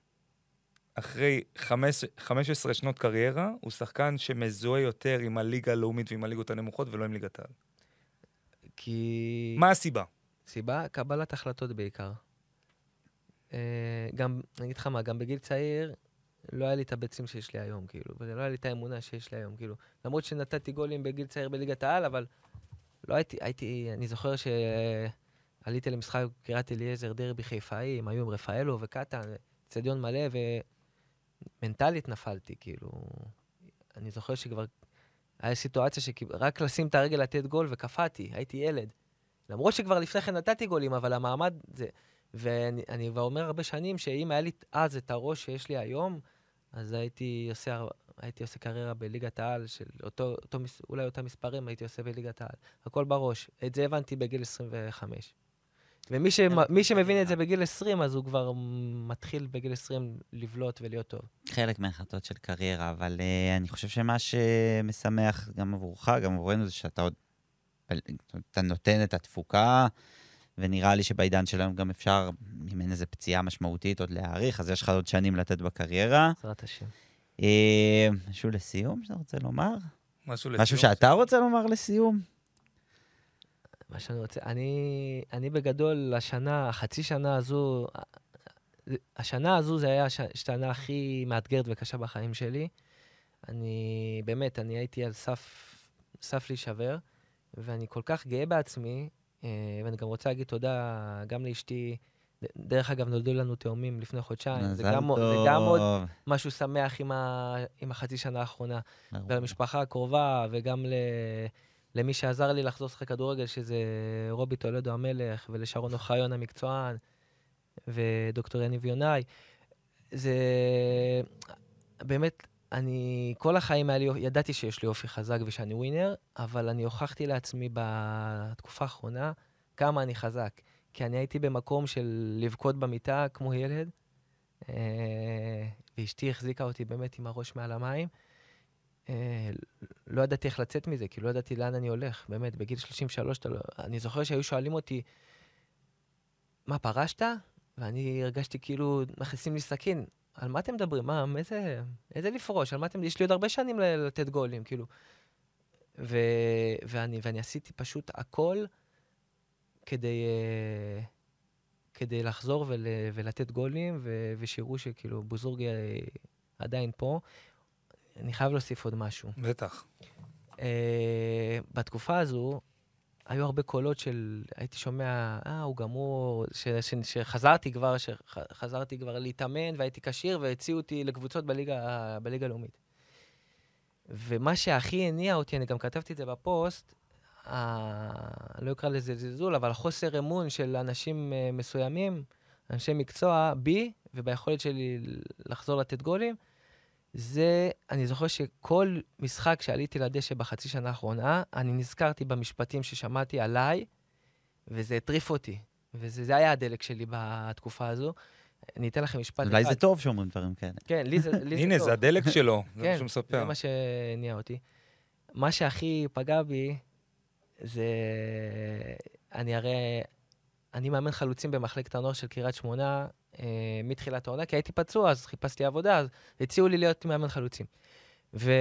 אחרי חמש- 15 שנות קריירה, הוא שחקן שמזוהה יותר עם הליגה הלאומית ועם הליגות הנמוכות ולא עם ליגת העל? כי... מה הסיבה? סיבה? קבלת החלטות בעיקר. אה, גם, אני אגיד לך מה, גם בגיל צעיר, לא היה לי את הביצים שיש לי היום, כאילו, ולא היה לי את האמונה שיש לי היום, כאילו. למרות שנתתי גולים בגיל צעיר בליגת העל, אבל לא הייתי, הייתי, אני זוכר שעליתי למשחק קריית אליעזר דרבי חיפאי, הם היו עם רפאלו וקטן, אצטדיון מלא, ומנטלית נפלתי, כאילו. אני זוכר שכבר היה סיטואציה שרק לשים את הרגל לתת גול וקפאתי, הייתי ילד. למרות שכבר לפני כן נתתי גולים, אבל המעמד זה... ואני אני כבר אומר הרבה שנים שאם היה לי אז את הראש שיש לי היום, אז הייתי עושה, הייתי עושה קריירה בליגת העל של אותו, אותו, אולי אותם מספרים הייתי עושה בליגת העל. הכל בראש. את זה הבנתי בגיל 25. ומי שמ- מי שמבין את זה בגיל 20, אז הוא כבר מתחיל בגיל 20 לבלוט ולהיות טוב. חלק מההחלטות של קריירה, אבל uh, אני חושב שמה שמשמח גם עבורך, גם עבורנו, זה שאתה עוד... אתה נותן את התפוקה, ונראה לי שבעידן שלנו גם אפשר, אם אין איזו פציעה משמעותית, עוד להאריך, אז יש לך עוד שנים לתת בקריירה. בעזרת השם. אה, משהו לסיום שאתה רוצה לומר? משהו משהו לסיום. שאתה רוצה לומר לסיום? מה שאני רוצה, אני, אני בגדול, השנה, החצי שנה הזו, השנה הזו זה היה הש- השנה הכי מאתגרת וקשה בחיים שלי. אני, באמת, אני הייתי על סף, סף להישבר, ואני כל כך גאה בעצמי, ואני גם רוצה להגיד תודה גם לאשתי. דרך אגב, נולדו לנו תאומים לפני חודשיים. זה גם, טוב. זה גם עוד משהו שמח עם, ה, עם החצי שנה האחרונה. ולמשפחה הקרובה, וגם ל... למי שעזר לי לחזור לשחק כדורגל, שזה רובי טולדו המלך, ולשרון אוחיון המקצוען, ודוקטור יניב יונאי. זה... באמת, אני כל החיים היה לי, ידעתי שיש לי אופי חזק ושאני ווינר, אבל אני הוכחתי לעצמי בתקופה האחרונה כמה אני חזק. כי אני הייתי במקום של לבכות במיטה כמו ילד, אה, ואשתי החזיקה אותי באמת עם הראש מעל המים. אה, לא ידעתי איך לצאת מזה, כי לא ידעתי לאן אני הולך, באמת, בגיל 33, אתה לא... אני זוכר שהיו שואלים אותי, מה, פרשת? ואני הרגשתי כאילו מכניסים לי סכין. על מה אתם מדברים? מה, איזה, איזה לפרוש? על מה אתם... יש לי עוד הרבה שנים לתת גולים, כאילו. ו... ואני, ואני עשיתי פשוט הכל כדי, אה, כדי לחזור ול... ולתת גולים, ו... ושיראו שכאילו בוזורגי אה, עדיין פה. אני חייב להוסיף עוד משהו. בטח. אה, בתקופה הזו, היו הרבה קולות של, הייתי שומע, אה, הוא גמור, ש, ש, שחזרתי כבר, שחזרתי כבר להתאמן והייתי כשיר והציעו אותי לקבוצות בליגה, בליגה הלאומית. ומה שהכי הניע אותי, אני גם כתבתי את זה בפוסט, ה... לא אקרא לזה זלזול, אבל חוסר אמון של אנשים אה, מסוימים, אנשי מקצוע, בי וביכולת שלי לחזור לתת גולים, זה, אני זוכר שכל משחק שעליתי לדשא בחצי שנה האחרונה, אני נזכרתי במשפטים ששמעתי עליי, וזה הטריף אותי. וזה זה היה הדלק שלי בתקופה הזו. אני אתן לכם משפט אולי זה טוב שאומרים דברים כאלה. כן, לי זה, לי זה הנה, טוב. זה הדלק שלו, זה מה כן, שהוא מספר. זה מה שהניע אותי. מה שהכי פגע בי, זה... אני הרי... אני מאמן חלוצים במחלקת הנוער של קריית שמונה אה, מתחילת העונה, כי הייתי פצוע, אז חיפשתי עבודה, אז הציעו לי להיות מאמן חלוצים. ו...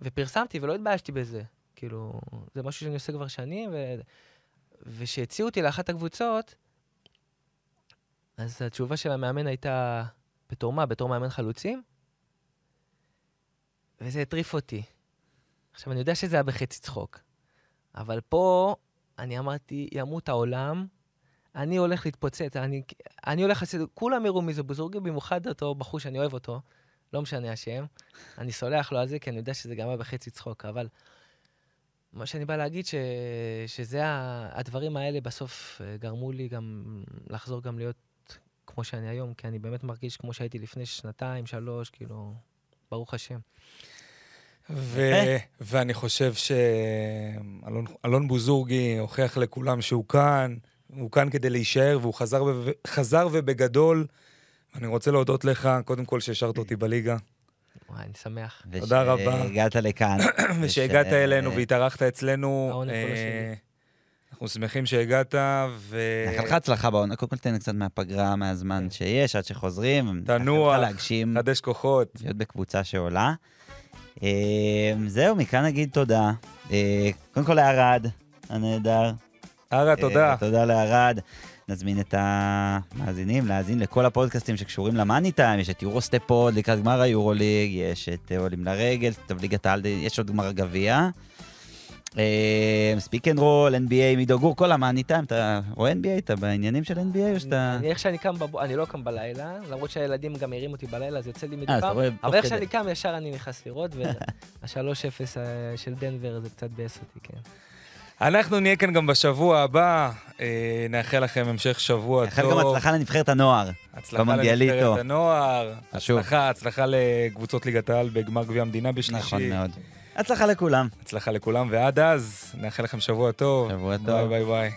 ופרסמתי, ולא התביישתי בזה. כאילו, זה משהו שאני עושה כבר שנים, ו... וכשהציעו אותי לאחת הקבוצות, אז התשובה של המאמן הייתה, בתור מה? בתור מאמן חלוצים? וזה הטריף אותי. עכשיו, אני יודע שזה היה בחצי צחוק, אבל פה אני אמרתי, ימות העולם, אני הולך להתפוצץ, אני, אני הולך לעשות, כולם יראו מי זה בוזורגי, במיוחד אותו בחור שאני אוהב אותו, לא משנה השם. אני סולח לו על זה, כי אני יודע שזה גם היה בחצי צחוק, אבל מה שאני בא להגיד, ש, שזה ה, הדברים האלה בסוף אה, גרמו לי גם לחזור גם להיות כמו שאני היום, כי אני באמת מרגיש כמו שהייתי לפני שנתיים, שלוש, כאילו, ברוך השם. ו- ואני חושב שאלון בוזורגי הוכיח לכולם שהוא כאן, הוא כאן כדי להישאר, והוא חזר, ב- חזר ובגדול. אני רוצה להודות לך, קודם כל שהשארת אותי בליגה, וואי, אני שמח. תודה רבה. ושהגעת לכאן. ושהגעת וש- אלינו והתארחת אצלנו. אה. אנחנו שמחים שהגעת, ו... נאחל לך הצלחה בעונה. קודם כל תן קצת מהפגרה, מהזמן שיש, עד שחוזרים. כן. תנוח, להגשים, חדש כוחות. להיות בקבוצה שעולה. אה, זהו, מכאן נגיד תודה. אה, קודם כל לערד, הנהדר. ארה, תודה. אה, תודה לערד. נזמין את המאזינים להאזין לכל הפודקאסטים שקשורים למאני טיים, יש את יורוסטפוד לקראת גמר היורוליג, יש את אה, עולים לרגל, טוב ליגת העל, יש עוד גמר גביע. pick and roll, NBA, מידו גור, כל ה money time, אתה רואה NBA? אתה בעניינים של NBA או שאתה... אני, איך שאני קם, בב... אני לא קם בלילה, למרות שהילדים גם מעירים אותי בלילה, אז יוצא לי מדי אה, אתה פעם, אבל איך. שאני קם, ישר אני נכנס לראות, וה-3-0 אה, של דנבר זה קצת ביאס אותי, כן. אנחנו נהיה כאן גם בשבוע הבא, אה, נאחל לכם המשך שבוע נאחל טוב. גם הצלחה לנבחרת הנוער. הצלחה. לנבחרת הנוער, חשוב. הצלחה, הצלחה לקבוצות ליגת העל בגמר גביע המדינה בשלישי. נכון מאוד. הצלחה לכולם. הצלחה לכולם, ועד אז, נאחל לכם שבוע טוב. שבוע ביי טוב. ביי ביי.